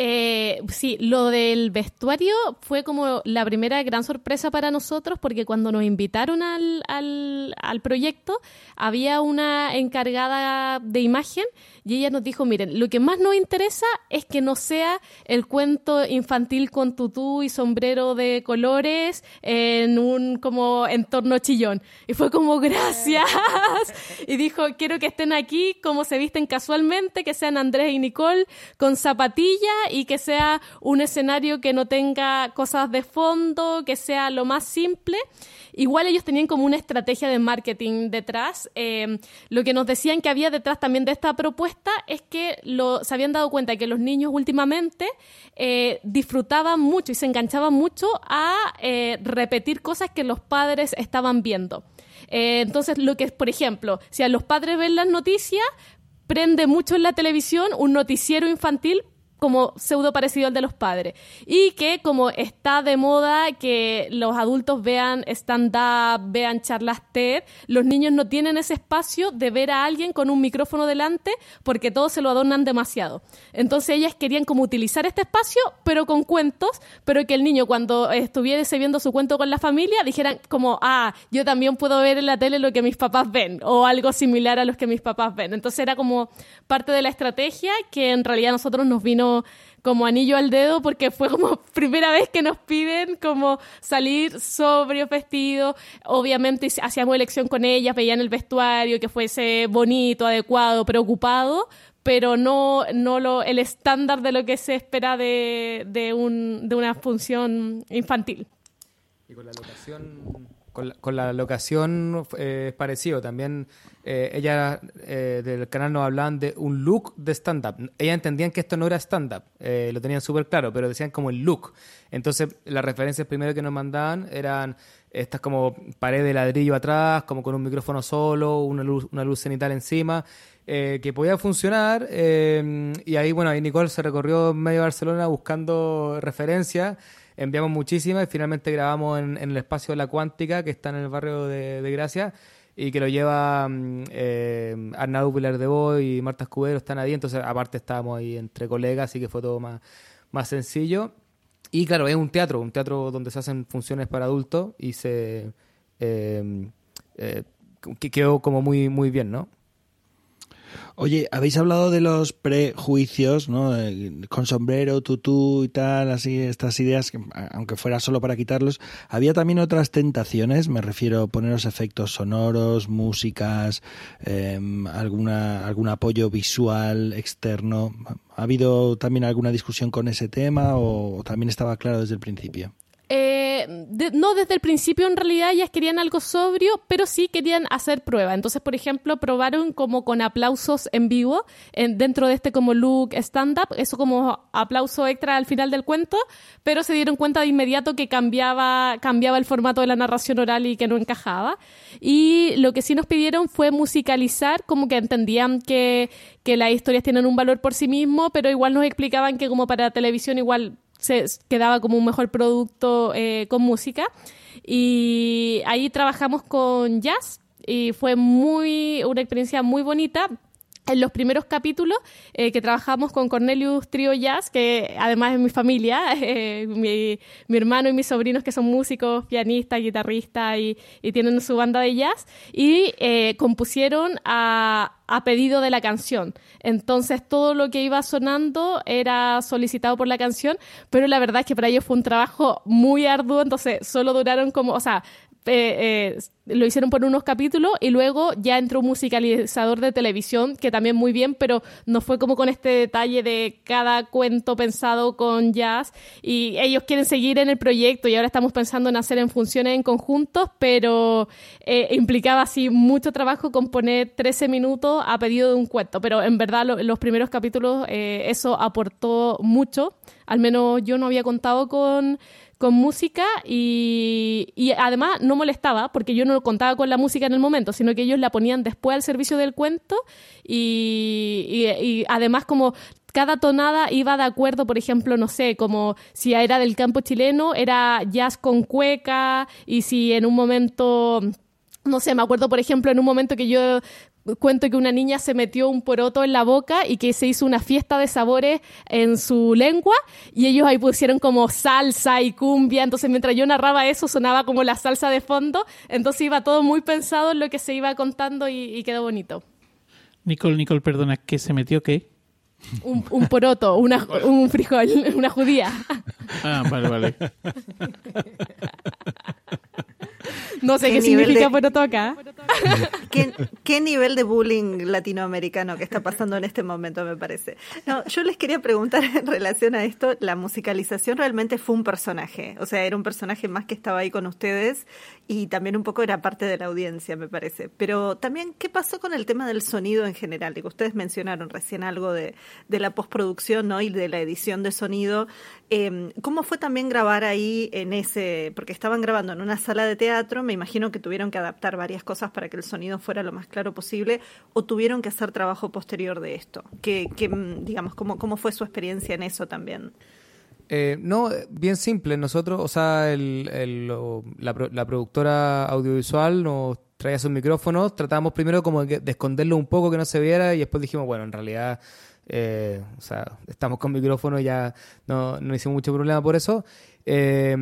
[SPEAKER 3] Eh, sí, lo del vestuario fue como la primera gran sorpresa para nosotros porque cuando nos invitaron al, al, al, proyecto había una encargada de imagen y ella nos dijo, miren, lo que más nos interesa es que no sea el cuento infantil con tutú y sombrero de colores en un como entorno chillón. Y fue como, gracias. Y dijo, quiero que estén aquí como se visten casualmente, que sean Andrés y Nicole con zapatilla y que sea un escenario que no tenga cosas de fondo, que sea lo más simple. Igual ellos tenían como una estrategia de marketing detrás. Eh, lo que nos decían que había detrás también de esta propuesta es que se habían dado cuenta que los niños últimamente eh, disfrutaban mucho y se enganchaban mucho a eh, repetir cosas que los padres estaban viendo. entonces, lo que es, por ejemplo, si a los padres ven las noticias, prende mucho en la televisión un noticiero infantil como pseudo parecido al de los padres. Y que como está de moda que los adultos vean stand-up, vean charlas TED, los niños no tienen ese espacio de ver a alguien con un micrófono delante porque todos se lo adornan demasiado. Entonces ellas querían como utilizar este espacio, pero con cuentos, pero que el niño cuando estuviese viendo su cuento con la familia dijeran como, ah, yo también puedo ver en la tele lo que mis papás ven, o algo similar a los que mis papás ven. Entonces era como parte de la estrategia que en realidad nosotros nos vino como anillo al dedo porque fue como primera vez que nos piden como salir sobrio, vestido. Obviamente hacíamos elección con ellas, veían el vestuario, que fuese bonito, adecuado, preocupado, pero no, no lo, el estándar de lo que se espera de, de, un, de una función infantil.
[SPEAKER 5] Y con la locación con la, locación eh, es parecido. También eh, ella eh, del canal nos hablaban de un look de stand-up. Ellas entendían que esto no era stand-up, lo tenían súper claro, pero decían como el look. Entonces, las referencias primero que nos mandaban eran estas como pared de ladrillo atrás, como con un micrófono solo, una luz, una luz cenital encima, que podía funcionar. y ahí, bueno, ahí Nicole se recorrió medio Barcelona buscando referencias enviamos muchísimas y finalmente grabamos en, el espacio La Cuántica, que está en el barrio de, Gracia, y que lo lleva mm, eh, Arnaldo Pilar de Boy y Marta Escudero, están ahí, entonces aparte estábamos ahí entre colegas, así que fue todo más, más sencillo. Y claro, es un teatro, un teatro donde se hacen funciones para adultos y se eh, eh, quedó como muy, muy bien, ¿no?
[SPEAKER 4] Oye, habéis hablado de los prejuicios, ¿no? Con sombrero, tutú y tal, así, estas ideas, aunque fuera solo para quitarlos. Había también otras tentaciones, me refiero a poneros efectos sonoros, músicas, em, alguna, algún apoyo visual externo. ¿Ha habido también alguna discusión con ese tema o también estaba claro desde el principio?
[SPEAKER 3] Eh, no desde el principio en realidad ellas querían algo sobrio, pero sí querían hacer prueba. Entonces, por ejemplo, probaron como con aplausos en vivo en, dentro de este como look stand-up, eso como aplauso extra al final del cuento, pero se dieron cuenta de inmediato que cambiaba, cambiaba el formato de la narración oral y que no encajaba. Y lo que sí nos pidieron fue musicalizar, como que entendían que, que las historias tienen un valor por sí mismo, pero igual nos explicaban que como para televisión igual se quedaba como un mejor producto eh, con música. Y ahí trabajamos con jazz y fue muy una experiencia muy bonita en los primeros capítulos eh, que trabajamos con Cornelius Trio Jazz, que además es mi familia, eh, mi, hermano y mis sobrinos que son músicos, pianistas, guitarristas y, y tienen su banda de jazz, y eh, compusieron a, a pedido de la canción. Entonces todo lo que iba sonando era solicitado por la canción, pero la verdad es que para ellos fue un trabajo muy arduo, entonces solo duraron como, o sea, eh, eh, lo hicieron por unos capítulos y luego ya entró un musicalizador de televisión que también muy bien, pero no fue como con este detalle de cada cuento pensado con jazz. Y ellos quieren seguir en el proyecto y ahora estamos pensando en hacer en funciones en conjuntos, pero eh, implicaba así mucho trabajo componer 13 minutos a pedido de un cuento, pero en verdad lo, los primeros capítulos eso aportó mucho, al menos yo no había contado con con música y, y, además no molestaba porque yo no contaba con la música en el momento, sino que ellos la ponían después al servicio del cuento y, y, y además como cada tonada iba de acuerdo, por ejemplo, no sé, como si era del campo chileno, era jazz con cueca y si en un momento no sé, me acuerdo, por ejemplo, en un momento que yo cuento que una niña se metió un poroto en la boca y que se hizo una fiesta de sabores en su lengua y ellos ahí pusieron como salsa y cumbia, entonces mientras yo narraba eso sonaba como la salsa de fondo, entonces iba todo muy pensado en lo que se iba contando y, y quedó bonito.
[SPEAKER 1] Nicole, Nicole, perdona, ¿qué se metió qué?
[SPEAKER 3] Un, un poroto, una, un frijol, una judía.
[SPEAKER 1] Ah, vale, vale.
[SPEAKER 3] No sé qué, qué significa de... poroto acá.
[SPEAKER 2] ¿Qué, ¿Qué, nivel de bullying latinoamericano que está pasando en este momento, me parece? No, yo les quería preguntar en relación a esto, la musicalización realmente fue un personaje, o sea, era un personaje más que estaba ahí con ustedes y también un poco era parte de la audiencia, me parece. Pero también, ¿qué pasó con el tema del sonido en general? Digo, ustedes mencionaron recién algo de, de la postproducción ¿no? y de la edición de sonido. Eh, ¿Cómo fue también grabar ahí en ese, porque estaban grabando en una sala de teatro, me imagino que tuvieron que adaptar varias cosas para que el sonido fuera lo más claro posible, o tuvieron que hacer trabajo posterior de esto? ¿Qué, qué digamos, cómo, cómo fue su experiencia en eso también?
[SPEAKER 5] Eh, no, bien simple. Nosotros, o sea, el, la, la, productora audiovisual nos traía sus micrófonos, tratábamos primero como de, de esconderlo un poco, que no se viera, y después dijimos, bueno, en realidad eh, o sea, estamos con micrófono, ya no, no hicimos mucho problema por eso. Eh,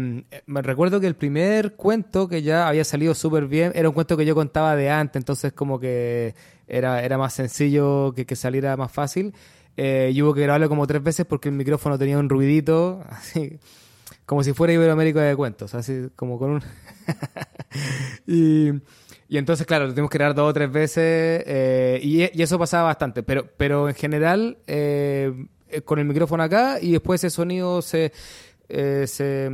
[SPEAKER 5] me recuerdo que el primer cuento que ya había salido súper bien era un cuento que yo contaba de antes, entonces como que era, era más sencillo que, que saliera más fácil. Eh, y hubo que grabarlo como tres veces porque el micrófono tenía un ruidito, así como si fuera Iberoamérica de cuentos, así como con un... y, y, entonces, claro, lo tuvimos que grabar dos o tres veces eh, y, y, eso pasaba bastante, pero, pero en general eh, con el micrófono acá y después ese sonido se... Eh, se,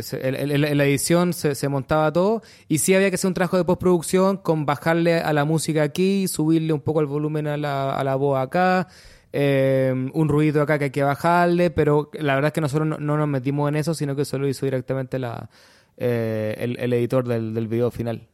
[SPEAKER 5] se en, en, la edición se, se, montaba todo y sí había que hacer un trabajo de postproducción con bajarle a la música aquí, subirle un poco el volumen a la, a la voz acá, eh, un ruido acá que hay que bajarle, pero la verdad es que nosotros no, no nos metimos en eso, sino que solo hizo directamente la, eh, el, editor del, del video final.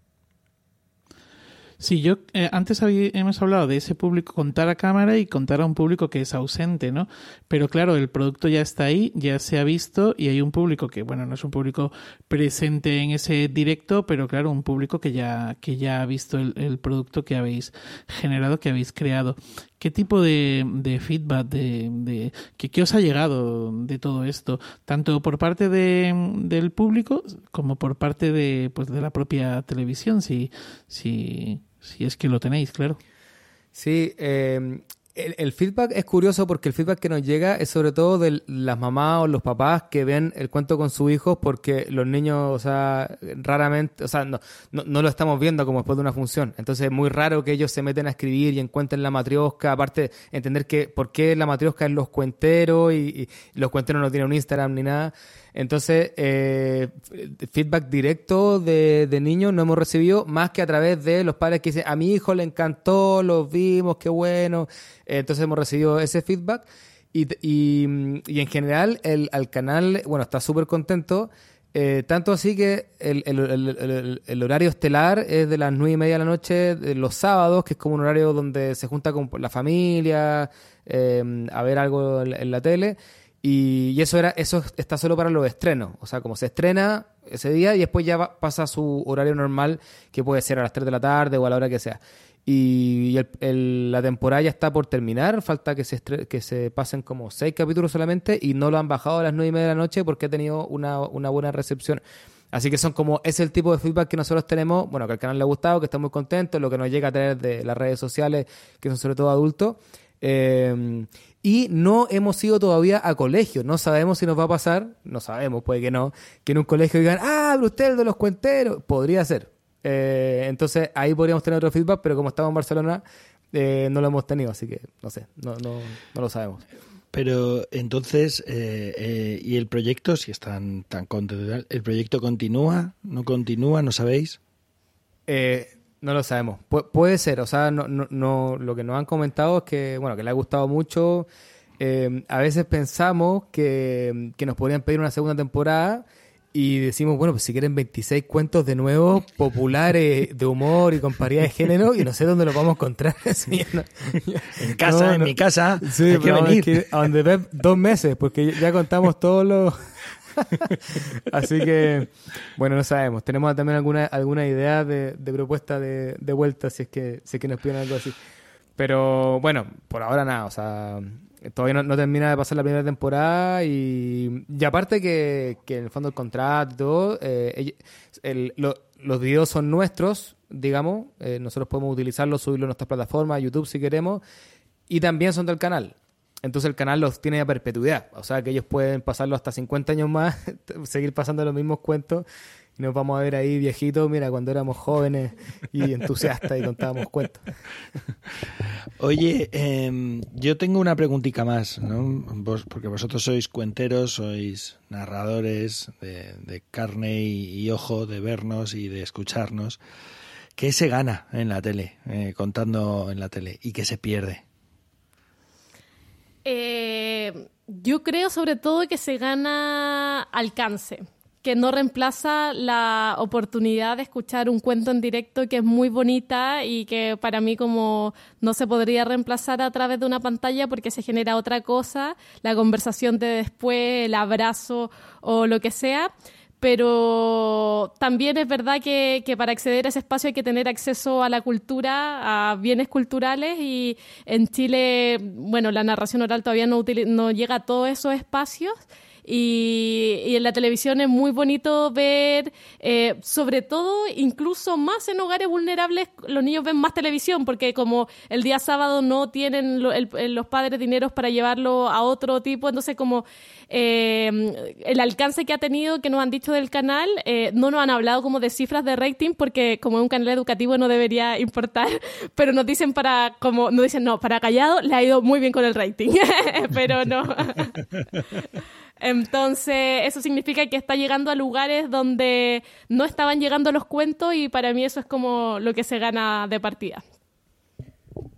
[SPEAKER 1] Sí, yo eh, antes había, hemos hablado de ese público contar a cámara y contar a un público que es ausente, ¿no? Pero claro, el producto ya está ahí, ya se ha visto y hay un público que, bueno, no es un público presente en ese directo, pero claro, un público que ya, que ya ha visto el producto que habéis generado, que habéis creado. ¿Qué tipo de, feedback, de, de os ha llegado de todo esto? Tanto por parte de, del público como por parte de, pues, de la propia televisión, si, si, si es que lo tenéis, claro.
[SPEAKER 5] Sí, eh, el, feedback es curioso porque el feedback que nos llega es sobre todo de las mamás o los papás que ven el cuento con sus hijos porque los niños, o sea, raramente, o sea, no, no, no, lo estamos viendo como después de una función. Entonces es muy raro que ellos se meten a escribir y encuentren la matriosca, aparte entender que por qué la matriosca es los cuenteros y, y los cuenteros no tienen un Instagram ni nada. Entonces, eh, feedback directo de, de, niños no hemos recibido más que a través de los padres que dicen, a mi hijo le encantó, los vimos, qué bueno. entonces hemos recibido ese feedback. Y, y, y en general, el, al canal, bueno, está súper contento. Eh, tanto así que el, el, el, horario estelar es de las nueve y media de la noche de los sábados, que es como un horario donde se junta con la familia eh, a ver algo en, la tele. Y, eso era eso está solo para los estrenos. O sea, como se estrena ese día y después ya pasa su horario normal, que puede ser a las 3 de la tarde o a la hora que sea. Y, la temporada ya está por terminar, falta que se, que se pasen como seis capítulos solamente y no lo han bajado a las nueve y media de la noche porque ha tenido una, una buena recepción. Así que son como, es el tipo de feedback que nosotros tenemos, bueno, que al canal le ha gustado, que estamos muy contentos, lo que nos llega a tener de las redes sociales, que son sobre todo adultos. Eh, y no hemos ido todavía a colegio, no sabemos si nos va a pasar, no sabemos, puede que no, que en un colegio digan, ah, usted de los cuenteros, podría ser, eh, entonces ahí podríamos tener otro feedback, pero como estamos en Barcelona, eh, no lo hemos tenido, así que no sé, no, no, no lo sabemos.
[SPEAKER 4] Pero entonces, eh, ¿y el proyecto, si están tan contentos, el proyecto continúa, no continúa, no sabéis?
[SPEAKER 5] No lo sabemos. puede ser, o sea, no, no, lo que nos han comentado es que, bueno, que le ha gustado mucho. a veces pensamos que, que nos podrían pedir una segunda temporada y decimos, bueno, pues si quieren 26 cuentos de nuevo, populares, de humor y con paridad de género, y no sé dónde los vamos a encontrar.
[SPEAKER 4] en casa, en mi casa.
[SPEAKER 5] Sí, hay que venir. a donde ves dos meses, porque ya contamos todos los... Así que, bueno, no sabemos. Tenemos también alguna, alguna idea de, propuesta de, vuelta, si es, que, si es que nos piden algo así. Pero bueno, por ahora nada, o sea, todavía no, termina de pasar la primera temporada y, aparte que, que, en el fondo el contrato eh, los videos son nuestros, digamos, eh, nosotros podemos utilizarlos, subirlos a nuestras plataformas, YouTube si queremos, y también son del canal. Entonces el canal los tiene a perpetuidad, o sea que ellos pueden pasarlo hasta 50 años más, seguir pasando los mismos cuentos nos vamos a ver ahí viejitos, mira, cuando éramos jóvenes y entusiastas y contábamos cuentos.
[SPEAKER 4] Oye, em, yo tengo una preguntita más, ¿no? porque vosotros sois cuenteros, sois narradores de, carne y, ojo, de vernos y de escucharnos. ¿Qué se gana en la tele, eh, contando en la tele, y qué se pierde?
[SPEAKER 3] Eh, yo creo sobre todo que se gana alcance que no reemplaza la oportunidad de escuchar un cuento en directo que es muy bonita y que para mí como no se podría reemplazar a través de una pantalla porque se genera otra cosa, la conversación de después, el abrazo o lo que sea. Pero también es verdad que, para acceder a ese espacio hay que tener acceso a la cultura, a bienes culturales y en Chile, bueno, la narración oral todavía no, no llega a todos esos espacios. Y, en la televisión es muy bonito ver, eh, sobre todo, incluso más en hogares vulnerables, los niños ven más televisión, porque como el día sábado no tienen los padres dineros para llevarlo a otro tipo, entonces como eh, el alcance que ha tenido, que nos han dicho del canal, eh, no nos han hablado como de cifras de rating, porque como es un canal educativo no debería importar, pero nos dicen para, como, nos dicen, no, para callado le ha ido muy bien con el rating, pero no. Entonces, eso significa que está llegando a lugares donde no estaban llegando los cuentos y para mí eso es como lo que se gana de partida.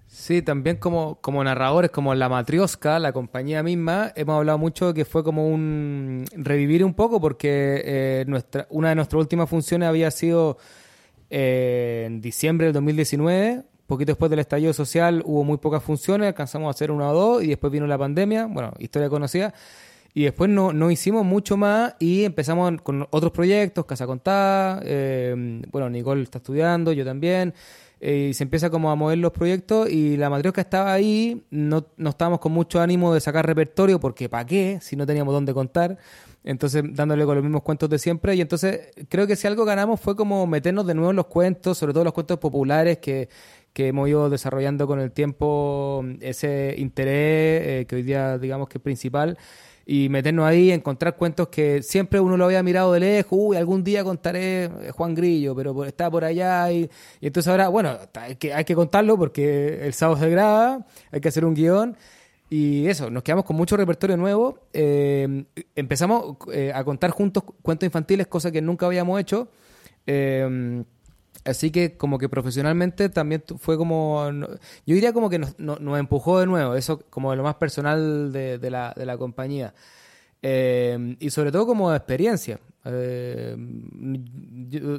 [SPEAKER 5] Sí, también como, como narradores, como La Matrioska, la compañía misma, hemos hablado mucho que fue como un revivir un poco porque eh, nuestra, una de nuestras últimas funciones había sido eh, en diciembre del 2019, poquito después del estallido social hubo muy pocas funciones, alcanzamos a hacer una o dos y después vino la pandemia, bueno, historia conocida. Y después no, no hicimos mucho más y empezamos con otros proyectos, Casa Contada, eh, bueno, Nicole está estudiando, yo también, eh, y se empieza como a mover los proyectos y la matriosca estaba ahí, no, no estábamos con mucho ánimo de sacar repertorio porque ¿para qué? Si no teníamos dónde contar. Entonces, dándole con los mismos cuentos de siempre. Y entonces, creo que si algo ganamos fue como meternos de nuevo en los cuentos, sobre todo los cuentos populares que, que hemos ido desarrollando con el tiempo, ese interés eh, que hoy día digamos que es principal y meternos ahí, encontrar cuentos que siempre uno lo había mirado de lejos, uy, algún día contaré Juan Grillo, pero está por allá y, entonces ahora, bueno, hay que, contarlo porque el sábado se graba, hay que hacer un guion Y eso, nos quedamos con mucho repertorio nuevo. Eh, empezamos eh, a contar juntos cuentos infantiles, cosa que nunca habíamos hecho. Eh, así que como que profesionalmente también fue como... Yo diría como que nos, nos empujó de nuevo, eso como lo más personal de, de, la, de la compañía. y sobre todo como experiencia. o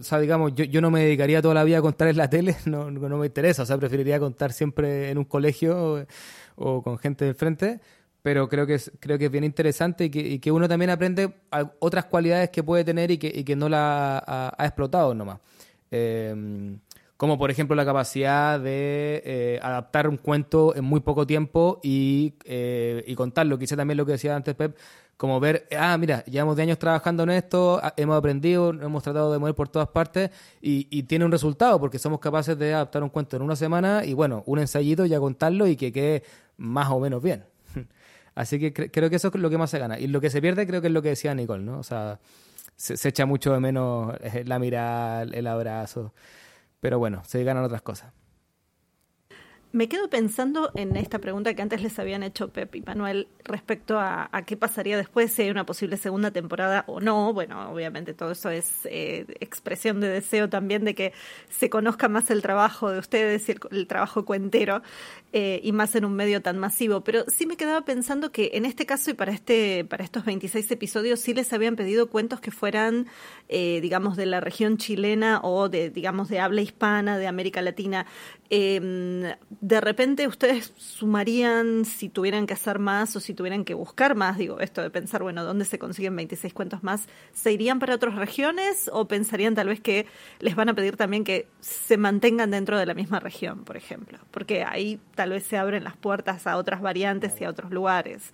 [SPEAKER 5] sea, digamos, yo, yo, no me dedicaría toda la vida a contar en la tele, no, no me interesa, o sea, preferiría contar siempre en un colegio o con gente del frente, pero creo que es, creo que es bien interesante y que, y que uno también aprende otras cualidades que puede tener y que, y que no la ha, ha explotado nomás. Eh, como por ejemplo la capacidad de eh, adaptar un cuento en muy poco tiempo y, eh, y contarlo. Quizá también lo que decía antes Pep, como ver, ah, mira, llevamos de años trabajando en esto, hemos aprendido, hemos tratado de mover por todas partes y, y, tiene un resultado porque somos capaces de adaptar un cuento en una semana y bueno, un ensayito ya contarlo y que quede más o menos bien. Así que cre creo que eso es lo que más se gana. Y lo que se pierde creo que es lo que decía Nicole, ¿no? O sea, se, echa mucho de menos eh, la mirada, el abrazo. Pero bueno, se ganan otras cosas.
[SPEAKER 2] Me quedo pensando en esta pregunta que antes les habían hecho Pep y Manuel respecto a, qué pasaría después, si hay una posible segunda temporada o no. Bueno, obviamente todo eso es eh, expresión de deseo también de que se conozca más el trabajo de ustedes y el, el trabajo cuentero eh, y más en un medio tan masivo. Pero sí me quedaba pensando que en este caso y para, este, para estos 26 episodios sí les habían pedido cuentos que fueran, eh, digamos, de la región chilena o de, digamos, de habla hispana, de América Latina. Eh, de repente ustedes sumarían si tuvieran que hacer más o si tuvieran que buscar más, digo, esto de pensar, bueno, ¿dónde se consiguen 26 cuentos más? ¿Se irían para otras regiones o pensarían tal vez que les van a pedir también que se mantengan dentro de la misma región, por ejemplo? Porque ahí tal vez se abren las puertas a otras variantes y a otros lugares.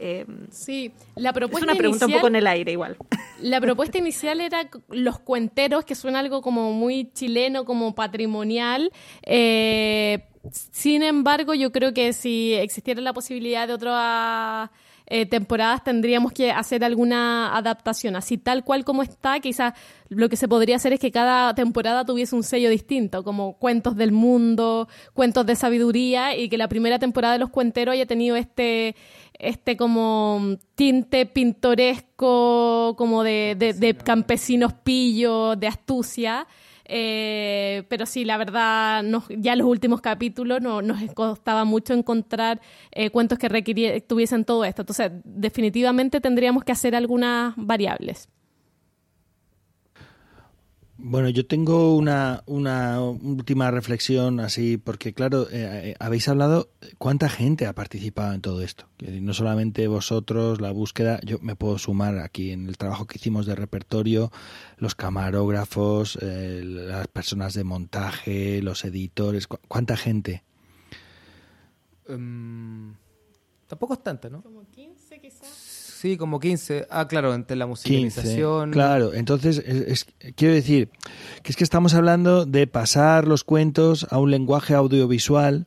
[SPEAKER 3] Eh, sí, la propuesta
[SPEAKER 2] es una pregunta
[SPEAKER 3] inicial,
[SPEAKER 2] un poco en el aire igual.
[SPEAKER 3] La propuesta inicial era los cuenteros, que suena algo como muy chileno, como patrimonial. Eh, sin embargo, yo creo que si existiera la posibilidad de otras eh, temporadas tendríamos que hacer alguna adaptación. Así tal cual como está, quizás lo que se podría hacer es que cada temporada tuviese un sello distinto, como cuentos del mundo, cuentos de sabiduría, y que la primera temporada de Los Cuenteros haya tenido este este como tinte pintoresco, como de, de, de campesinos pillos, de astucia. Eh, pero sí, la verdad, nos, ya en los últimos capítulos no, nos costaba mucho encontrar eh, cuentos que tuviesen todo esto. Entonces, definitivamente tendríamos que hacer algunas variables.
[SPEAKER 4] Bueno, yo tengo una, una última reflexión así, porque claro, eh, habéis hablado cuánta gente ha participado en todo esto. No solamente vosotros, la búsqueda, yo me puedo sumar aquí en el trabajo que hicimos de repertorio, los camarógrafos, eh, las personas de montaje, los editores, ¿cu ¿cuánta gente?
[SPEAKER 5] Um, tampoco es tanta, ¿no?
[SPEAKER 3] Como 15 quizás.
[SPEAKER 5] Sí, como 15. Ah, claro, entre la musicalización.
[SPEAKER 4] 15, claro, entonces es, es, quiero decir que es que estamos hablando de pasar los cuentos a un lenguaje audiovisual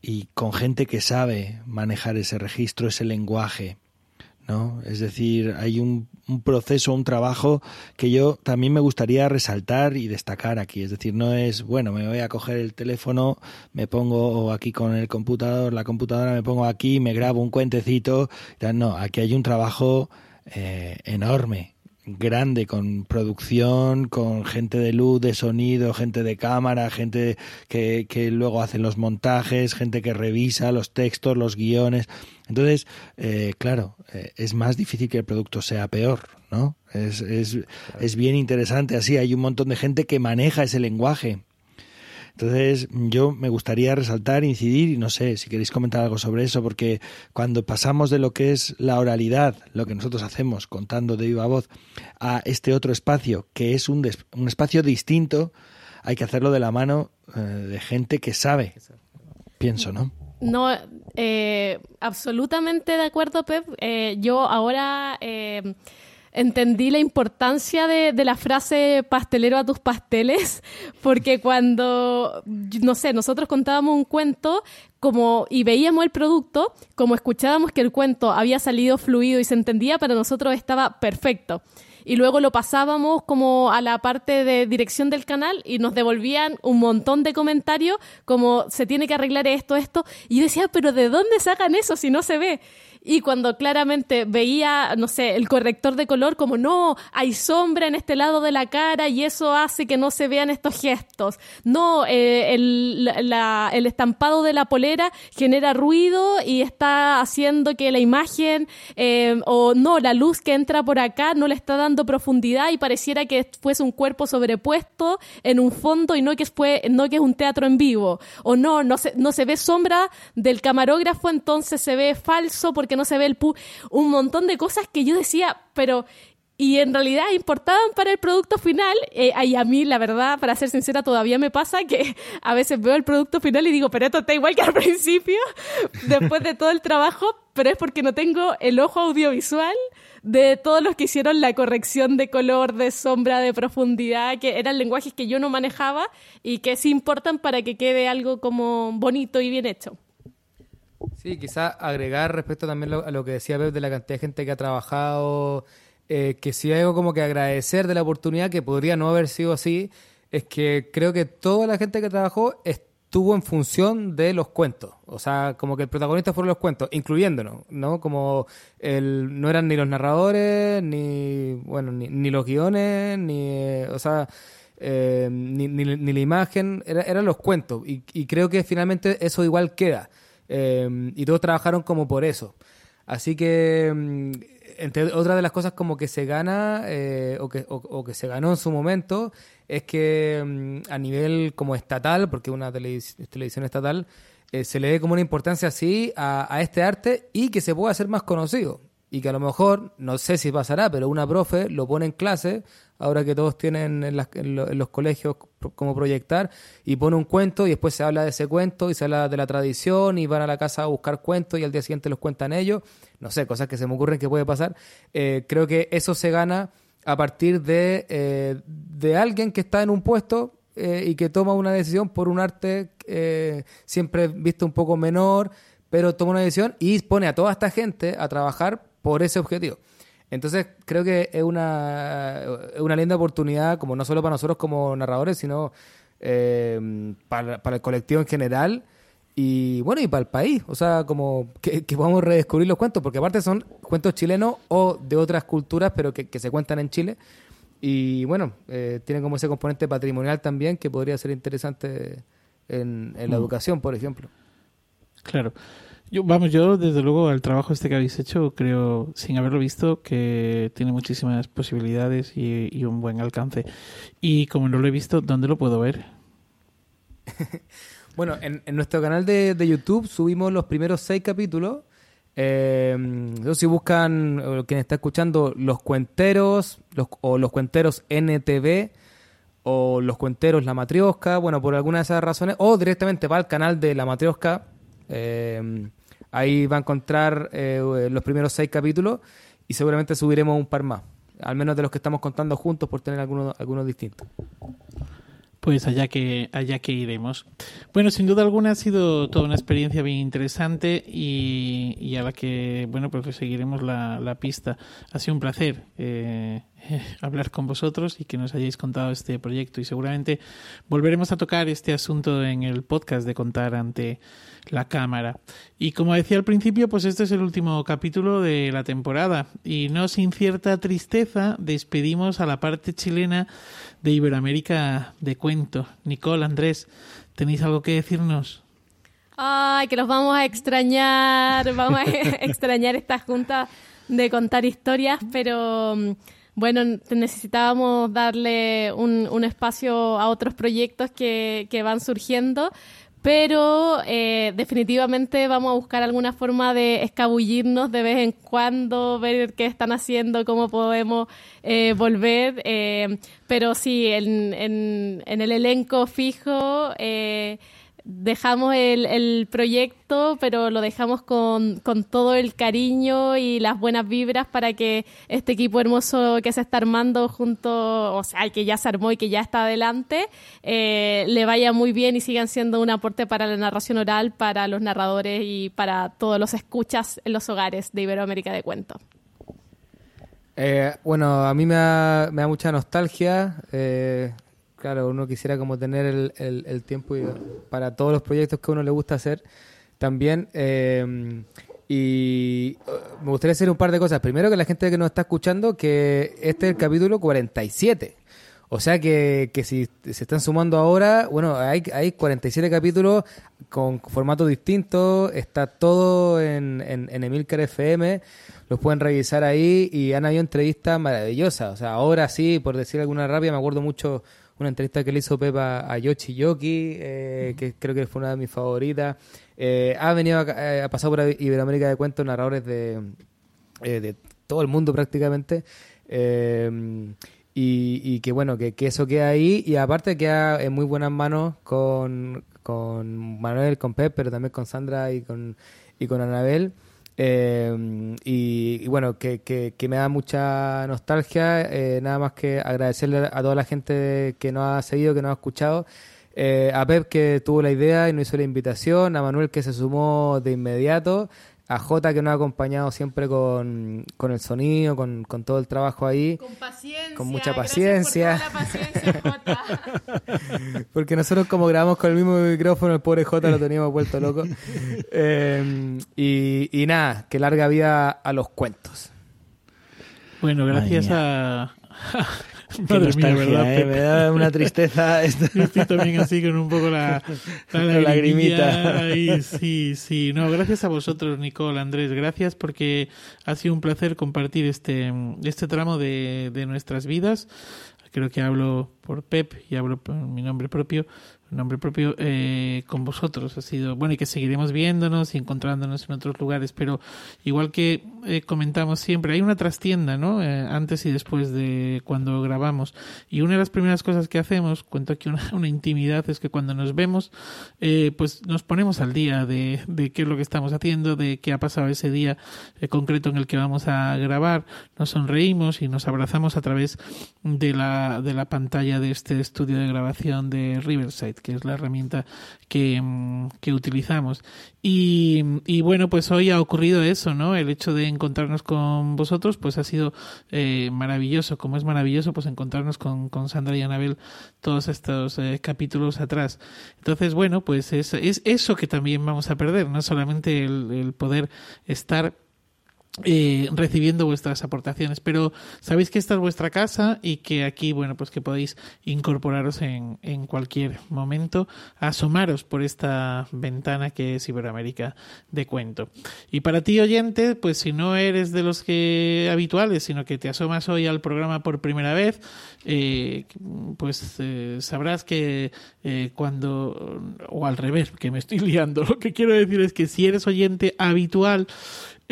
[SPEAKER 4] y con gente que sabe manejar ese registro, ese lenguaje. ¿No? Es decir, hay un, un, proceso, un trabajo que yo también me gustaría resaltar y destacar aquí. Es decir, no es, bueno, me voy a coger el teléfono, me pongo aquí con el computador, la computadora, me pongo aquí, me grabo un cuentecito. No, aquí hay un trabajo eh, enorme grande con producción, con gente de luz, de sonido, gente de cámara, gente que, que luego hacen los montajes, gente que revisa los textos, los guiones. Entonces, eh, claro, eh, es más difícil que el producto sea peor, ¿no? Es, es, es bien interesante así. Hay un montón de gente que maneja ese lenguaje. Entonces, yo me gustaría resaltar, incidir, y no sé si queréis comentar algo sobre eso, porque cuando pasamos de lo que es la oralidad, lo que nosotros hacemos contando de viva voz, a este otro espacio, que es un, un espacio distinto, hay que hacerlo de la mano eh, de gente que sabe. Pienso, ¿no?
[SPEAKER 3] No, eh, absolutamente de acuerdo, Pep. Eh, yo ahora eh, entendí la importancia de, la frase pastelero a tus pasteles, porque cuando, no sé, nosotros contábamos un cuento como y veíamos el producto, como escuchábamos que el cuento había salido fluido y se entendía, para nosotros estaba perfecto. Y luego lo pasábamos como a la parte de dirección del canal y nos devolvían un montón de comentarios como se tiene que arreglar esto, esto. Y yo decía, pero ¿de dónde sacan eso si no se ve? y cuando claramente veía, no sé, el corrector de color como no, hay sombra en este lado de la cara y eso hace que no se vean estos gestos. No, eh, el, el, estampado de la polera genera ruido y está haciendo que la imagen, eh, o no, la luz que entra por acá no le está dando profundidad y pareciera que fuese un cuerpo sobrepuesto en un fondo y no que, fue, no que es un teatro en vivo. O no, no se, no se ve sombra del camarógrafo, entonces se ve falso porque que no se ve el pu un montón de cosas que yo decía, pero y en realidad importaban para el producto final. Eh, y a mí, la verdad, para ser sincera, todavía me pasa que a veces veo el producto final y digo, pero esto está igual que al principio, después de todo el trabajo, pero es porque no tengo el ojo audiovisual de todos los que hicieron la corrección de color, de sombra, de profundidad, que eran lenguajes que yo no manejaba y que sí importan para que quede algo como bonito y bien hecho.
[SPEAKER 5] Sí, quizá agregar respecto también a lo que decía Pep de la cantidad de gente que ha trabajado, eh, que hay algo como que agradecer de la oportunidad, que podría no haber sido así, es que creo que toda la gente que trabajó estuvo en función de los cuentos. O sea, como que el protagonista fueron los cuentos, incluyéndonos, ¿no? Como el, no eran ni los narradores, ni, bueno, ni, los guiones, ni, eh, o sea... Eh, ni, ni, la imagen, eran los cuentos. Y, creo que finalmente eso igual queda. Em, y todos trabajaron como por eso. Así que, mm, entre otras de las cosas como que se gana eh, o, que, o, que se ganó en su momento, es que mm, a nivel como estatal, porque una televisión estatal, eh, se le dé como una importancia así a, este arte y que se pueda hacer más conocido. Y que a lo mejor, no sé si pasará, pero una profe lo pone en clase ahora que todos tienen en, los colegios como proyectar, y pone un cuento y después se habla de ese cuento y se habla de la tradición y van a la casa a buscar cuentos y al día siguiente los cuentan ellos, no sé, cosas que se me ocurren que puede pasar. Eh, creo que eso se gana a partir de, eh, de alguien que está en un puesto eh, y que toma una decisión por un arte siempre visto un poco menor, pero toma una decisión y pone a toda esta gente a trabajar por ese objetivo. Entonces creo que es una, una linda oportunidad, como no solo para nosotros como narradores, sino eh, para, el colectivo en general y bueno, y para el país. O sea, como que, que, podamos redescubrir los cuentos, porque aparte son cuentos chilenos o de otras culturas, pero que, se cuentan en Chile. Y bueno, eh, tienen como ese componente patrimonial también que podría ser interesante en, en la mm. educación, por ejemplo.
[SPEAKER 1] Claro. Yo, vamos, yo desde luego el trabajo este que habéis hecho creo, sin haberlo visto, que tiene muchísimas posibilidades y, un buen alcance. Y como no lo he visto, ¿dónde lo puedo ver?
[SPEAKER 5] bueno, en, nuestro canal de, YouTube subimos los primeros seis capítulos. Eh, si buscan, eh, quien está escuchando, los cuenteros los, o los cuenteros NTV o los cuenteros La Matriosca, bueno, por alguna de esas razones, o directamente va al canal de La Matriosca. Eh, Ahí va a encontrar eh, los primeros seis capítulos y seguramente subiremos un par más, al menos de los que estamos contando juntos por tener algunos, algunos distintos.
[SPEAKER 1] Pues allá que, allá que iremos. Bueno, sin duda alguna ha sido toda una experiencia bien interesante y, a la que, bueno, pues seguiremos la, pista. Ha sido un placer eh, hablar con vosotros y que nos hayáis contado este proyecto y seguramente volveremos a tocar este asunto en el podcast de contar ante la cámara. Y como decía al principio, pues este es el último capítulo de la temporada y no sin cierta tristeza despedimos a la parte chilena de Iberoamérica de cuento. Nicole, Andrés, ¿tenéis algo que decirnos?
[SPEAKER 3] Ay, que los vamos a extrañar, vamos a extrañar esta junta de contar historias, pero mm, bueno, necesitábamos darle un, un espacio a otros proyectos que, que van surgiendo, pero eh, definitivamente vamos a buscar alguna forma de escabullirnos de vez en cuando, ver qué están haciendo, cómo podemos eh, volver. Eh, pero sí, en, en, en, el elenco fijo dejamos el, el, proyecto, pero lo dejamos con, con, todo el cariño y las buenas vibras para que este equipo hermoso que se está armando junto, o sea, que ya se armó y que ya está adelante, eh, le vaya muy bien y sigan siendo un aporte para la narración oral, para los narradores y para todos los escuchas en los hogares de Iberoamérica de Cuento.
[SPEAKER 5] Eh, bueno, a mí me da, me da mucha nostalgia. Eh, claro, uno quisiera como tener el, el, tiempo y- para todos los proyectos que a uno le gusta hacer también. eh, y eh, me gustaría hacer un par de cosas. Primero, que la gente que nos está escuchando, que este es el capítulo 47. O sea que, que si se están sumando ahora, bueno, hay, hay 47 capítulos con formatos distintos, está todo en, en, en Emilcar FM, los pueden revisar ahí y han habido entrevistas maravillosas. O sea, ahora sí, por decir alguna rápida, me acuerdo mucho una entrevista que le hizo Pepa a Yoshi Yoki, eh, que creo que fue una de mis favoritas. Eh, ha venido, a, eh, ha pasado por Iberoamérica de Cuentos, narradores de, eh, de todo el mundo prácticamente. Y, y que bueno, que, que eso queda ahí y aparte queda en muy buenas manos con, con Manuel, con Pep, pero también con Sandra y con, y con Anabel. Eh, y, bueno, que, que, que me da mucha nostalgia. eh, nada más que agradecerle a toda la gente que nos ha seguido, que nos ha escuchado. Eh, a Pep que tuvo la idea y nos hizo la invitación. A Manuel que se sumó de inmediato. A Jota que nos ha acompañado siempre con, con el sonido, con, con todo el trabajo ahí.
[SPEAKER 3] Con paciencia.
[SPEAKER 5] Con mucha
[SPEAKER 3] gracias por
[SPEAKER 5] paciencia.
[SPEAKER 3] toda la paciencia, Jota.
[SPEAKER 5] Porque nosotros como grabamos con el mismo micrófono, el pobre Jota lo teníamos vuelto loco. Eh, y, y nada, que larga vida a los cuentos.
[SPEAKER 1] Bueno, gracias a... Madre mía, ¿verdad,
[SPEAKER 4] ¿eh? Me da una tristeza.
[SPEAKER 1] Yo estoy también así con un poco la, la
[SPEAKER 4] La lagrimita.
[SPEAKER 1] sí, sí. No, gracias a vosotros, Nicole, Andrés. Gracias porque ha sido un placer compartir este, este tramo de, de nuestras vidas. Creo que hablo por Pep y hablo por mi nombre propio, nombre propio eh, con vosotros. Ha sido bueno y que seguiremos viéndonos y encontrándonos en otros lugares, pero igual que eh, comentamos siempre, hay una trastienda, ¿no? Eh, antes y después de cuando grabamos. Y una de las primeras cosas que hacemos, cuento aquí una, intimidad, es que cuando nos vemos, eh, pues nos ponemos al día de, de qué es lo que estamos haciendo, de qué ha pasado ese día concreto en el que vamos a grabar, nos sonreímos y nos abrazamos a través de la, de la pantalla de este estudio de grabación de Riverside, que es la herramienta que, mm, que utilizamos. Y, y bueno, pues hoy ha ocurrido eso, ¿no? El hecho de encontrarnos con vosotros, pues ha sido eh, maravilloso. Como es maravilloso, pues encontrarnos con, con Sandra y Anabel todos estos eh, capítulos atrás. Entonces, bueno, pues es, es eso que también vamos a perder, no solamente el, el poder estar eh, recibiendo vuestras aportaciones. Pero sabéis que esta es vuestra casa y que aquí, bueno, pues que podéis incorporaros en, en cualquier momento, asomaros por esta ventana que es Iberoamérica de cuento. Y para ti, oyente, pues si no eres de los que habituales, sino que te asomas hoy al programa por primera vez, eh, pues eh, sabrás que cuando, o al revés, que me estoy liando, lo que quiero decir es que si eres oyente habitual,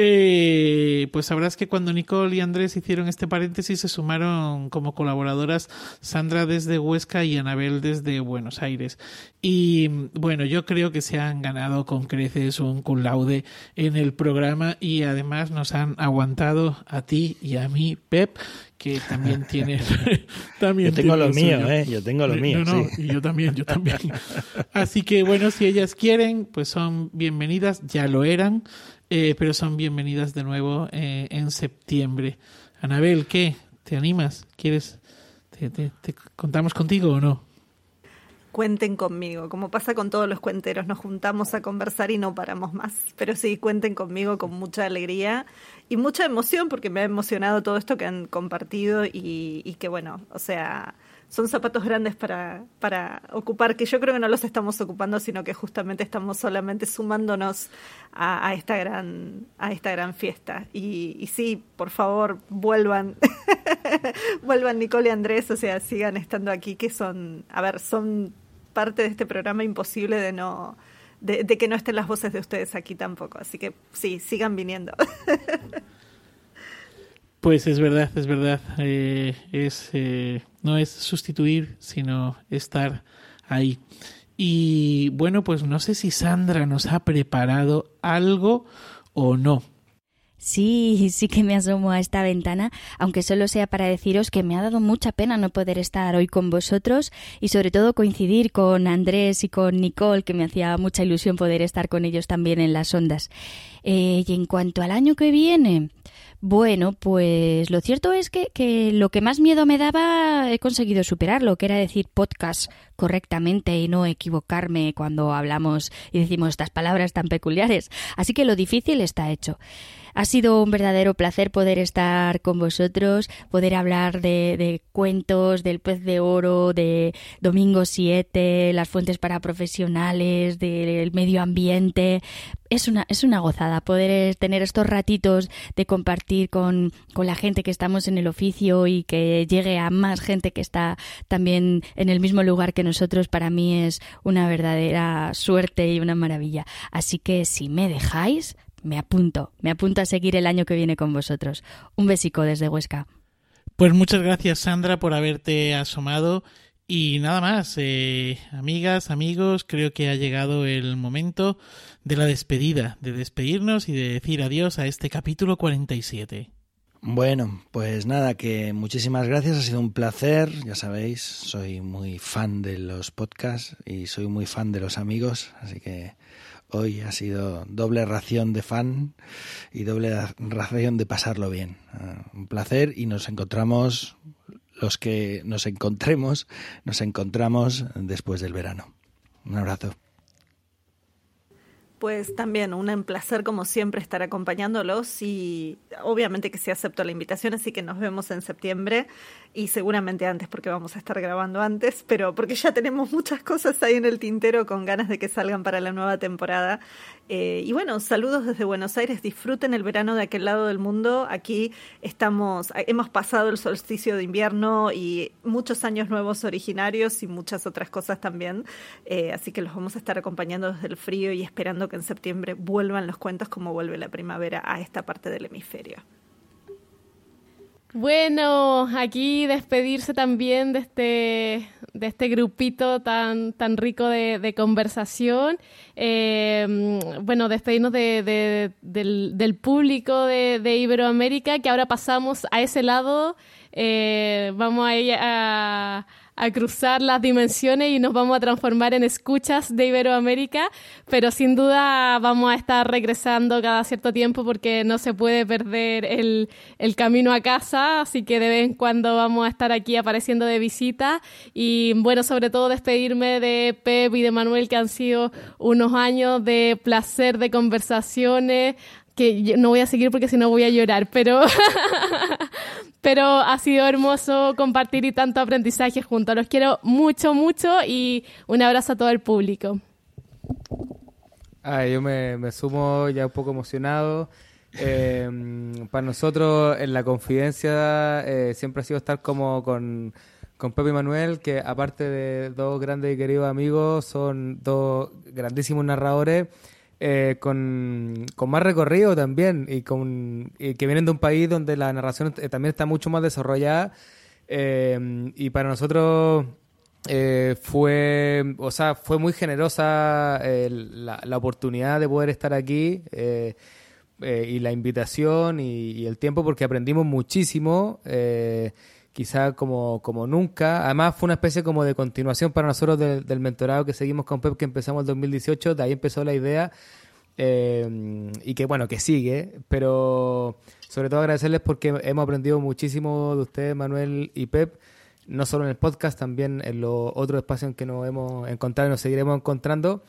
[SPEAKER 1] eh, pues sabrás que cuando Nicole y Andrés hicieron este paréntesis se sumaron como colaboradoras Sandra desde Huesca y Anabel desde Buenos Aires. Y bueno, yo creo que se han ganado con creces un cum laude en el programa y además nos han aguantado a ti y a mí, Pep, que también tiene también
[SPEAKER 4] Yo tengo lo mío. ¿eh? Yo tengo lo
[SPEAKER 1] Eh,
[SPEAKER 4] mío,
[SPEAKER 1] No, no,
[SPEAKER 4] sí.
[SPEAKER 1] y yo también, yo también. Así que bueno, si ellas quieren, pues son bienvenidas, ya lo eran, eh, pero son bienvenidas de nuevo eh, en septiembre. Anabel, ¿qué? ¿Te animas? ¿Quieres? ¿Te, contamos contigo o no?
[SPEAKER 2] Cuenten conmigo, como pasa con todos los cuenteros, nos juntamos a conversar y no paramos más. Pero sí, cuenten conmigo con mucha alegría y mucha emoción, porque me ha emocionado todo esto que han compartido y, y que bueno, o sea, son zapatos grandes para, para ocupar, que yo creo que no los estamos ocupando, sino que justamente estamos solamente sumándonos a, esta gran, a esta gran fiesta. Y, sí, por favor, vuelvan, vuelvan Nicole y Andrés, o sea, sigan estando aquí, que son, a ver, son parte de este programa imposible de no, de, de que no estén las voces de ustedes aquí tampoco. Así que sí, sigan viniendo.
[SPEAKER 1] Pues es verdad, es verdad. Eh, es eh, no es sustituir, sino estar ahí. Y bueno, pues no sé si Sandra nos ha preparado algo o no.
[SPEAKER 6] Sí, sí que me asomo a esta ventana, aunque solo sea para deciros que me ha dado mucha pena no poder estar hoy con vosotros y sobre todo coincidir con Andrés y con Nicole, que me hacía mucha ilusión poder estar con ellos también en las ondas. Eh, y en cuanto al año que viene, Bueno, pues lo cierto es que, que, lo que más miedo me daba he conseguido superarlo, que era decir podcast correctamente y no equivocarme cuando hablamos y decimos estas palabras tan peculiares. Así que lo difícil está hecho. Ha sido un verdadero placer poder estar con vosotros, poder hablar de, cuentos, del pez de oro, de Domingo 7, las fuentes para profesionales, del medio ambiente. Es una, es una gozada poder tener estos ratitos de compartir con, con la gente que estamos en el oficio y que llegue a más gente que está también en el mismo lugar que nosotros. Para mí es una verdadera suerte y una maravilla. Así que si me dejáis, me apunto, me apunto a seguir el año que viene con vosotros. Un besico desde Huesca.
[SPEAKER 1] Pues muchas gracias Sandra por haberte asomado y nada más, eh, amigas, amigos, creo que ha llegado el momento de la despedida, de despedirnos y de decir adiós a este capítulo 47.
[SPEAKER 4] Bueno, pues nada, que muchísimas gracias, ha sido un placer, ya sabéis, soy muy fan de los podcasts y soy muy fan de los amigos, así que hoy ha sido doble ración de fan y doble ración de pasarlo bien. Uh, un placer y nos encontramos, los que nos encontremos, nos encontramos después del verano. Un abrazo.
[SPEAKER 2] Pues también un placer como siempre estar acompañándolos y obviamente que sí acepto la invitación, así que nos vemos en septiembre y seguramente antes porque vamos a estar grabando antes, pero porque ya tenemos muchas cosas ahí en el tintero con ganas de que salgan para la nueva temporada. Eh, y bueno, saludos desde Buenos Aires, disfruten el verano de aquel lado del mundo. Aquí estamos, hemos pasado el solsticio de invierno y muchos años nuevos originarios y muchas otras cosas también, eh, así que los vamos a estar acompañando desde el frío y esperando que en septiembre vuelvan los cuentos como vuelve la primavera a esta parte del hemisferio.
[SPEAKER 3] Bueno, aquí despedirse también de este, de este grupito tan, tan rico de, conversación. Eh, bueno, despedirnos de, del, público de, Iberoamérica, que ahora pasamos a ese lado. Eh, vamos a a a cruzar las dimensiones y nos vamos a transformar en escuchas de Iberoamérica, pero sin duda vamos a estar regresando cada cierto tiempo porque no se puede perder el, el camino a casa, así que de vez en cuando vamos a estar aquí apareciendo de visita y bueno, sobre todo despedirme de Pep y de Manuel que han sido unos años de placer de conversaciones, que no voy a seguir porque si no voy a llorar, pero, pero ha sido hermoso compartir y tanto aprendizaje juntos. Los quiero mucho, mucho y un abrazo a todo el público.
[SPEAKER 5] Ah, yo me, sumo ya un poco emocionado. Eh, para nosotros en la confidencia eh, siempre ha sido estar como con, con Pepe y Manuel, que aparte de dos grandes y queridos amigos, son dos grandísimos narradores eh, con, más recorrido también y, con, que vienen de un país donde la narración eh, también está mucho más desarrollada eh, y para nosotros fue, o sea, fue muy generosa la, oportunidad de poder estar aquí y la invitación y, el tiempo porque aprendimos muchísimo quizá como, como nunca. Además fue una especie como de continuación para nosotros del mentorado que seguimos con Pep que empezamos en 2018, de ahí empezó la idea eh, y que bueno, que sigue, pero sobre todo agradecerles porque hemos aprendido muchísimo de ustedes, Manuel y Pep, no solo en el podcast, también en los otros espacios en que nos hemos encontrado y nos seguiremos encontrando.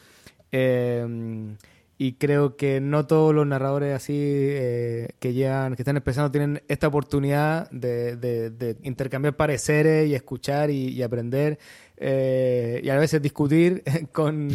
[SPEAKER 5] Eh, y creo que no todos los narradores así eh, que llegan, que están empezando tienen esta oportunidad de, de, intercambiar pareceres y escuchar y, aprender eh, y a veces discutir con,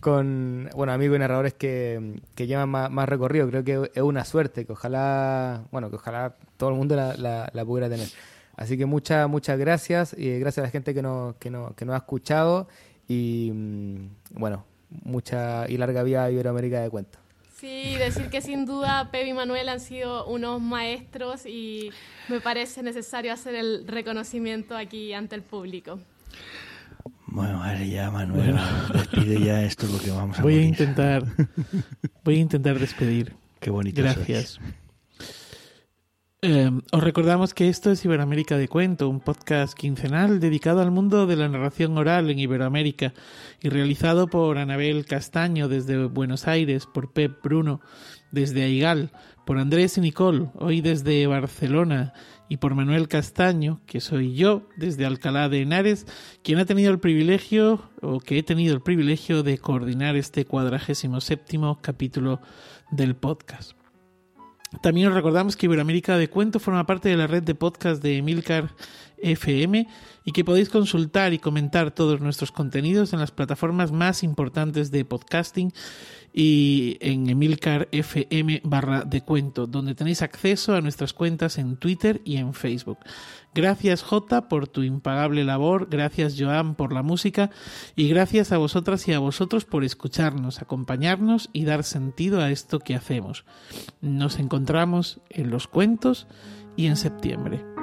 [SPEAKER 5] con bueno amigos y narradores que, que llevan más, recorrido. Creo que es una suerte que ojalá, bueno, que ojalá todo el mundo la, la, pudiera tener. Así que muchas, muchas gracias y gracias a la gente que nos, que nos, que nos ha escuchado y mm, bueno, mucha y larga vida a Iberoamérica de Cuento.
[SPEAKER 3] Sí, decir que sin duda Pepe y Manuel han sido unos maestros y me parece necesario hacer el reconocimiento aquí ante el público.
[SPEAKER 4] Bueno, a ya, Manuel, despide ya esto lo que vamos a
[SPEAKER 1] Voy a intentar, voy a intentar despedir.
[SPEAKER 4] Qué bonito.
[SPEAKER 1] Gracias. Eh, os recordamos que esto es Iberoamérica de Cuento, un podcast quincenal dedicado al mundo de la narración oral en Iberoamérica y realizado por Anabel Castaño desde Buenos Aires, por Pep Bruno desde Aigal, por Andrés y Nicole, hoy desde Barcelona, y por Manuel Castaño, que soy yo, desde Alcalá de Henares, quien ha tenido el privilegio, o que he tenido el privilegio de coordinar este cuadragésimo séptimo capítulo del podcast. También os recordamos que Iberoamérica de Cuento forma parte de la red de podcast de Emilcar FM y que podéis consultar y comentar todos nuestros contenidos en las plataformas más importantes de podcasting y en Emilcar FM barra de cuento, donde tenéis acceso a nuestras cuentas en Twitter y en Facebook. Gracias J por tu impagable labor, gracias Joan por la música y gracias a vosotras y a vosotros por escucharnos, acompañarnos y dar sentido a esto que hacemos. Nos encontramos en los cuentos y en septiembre.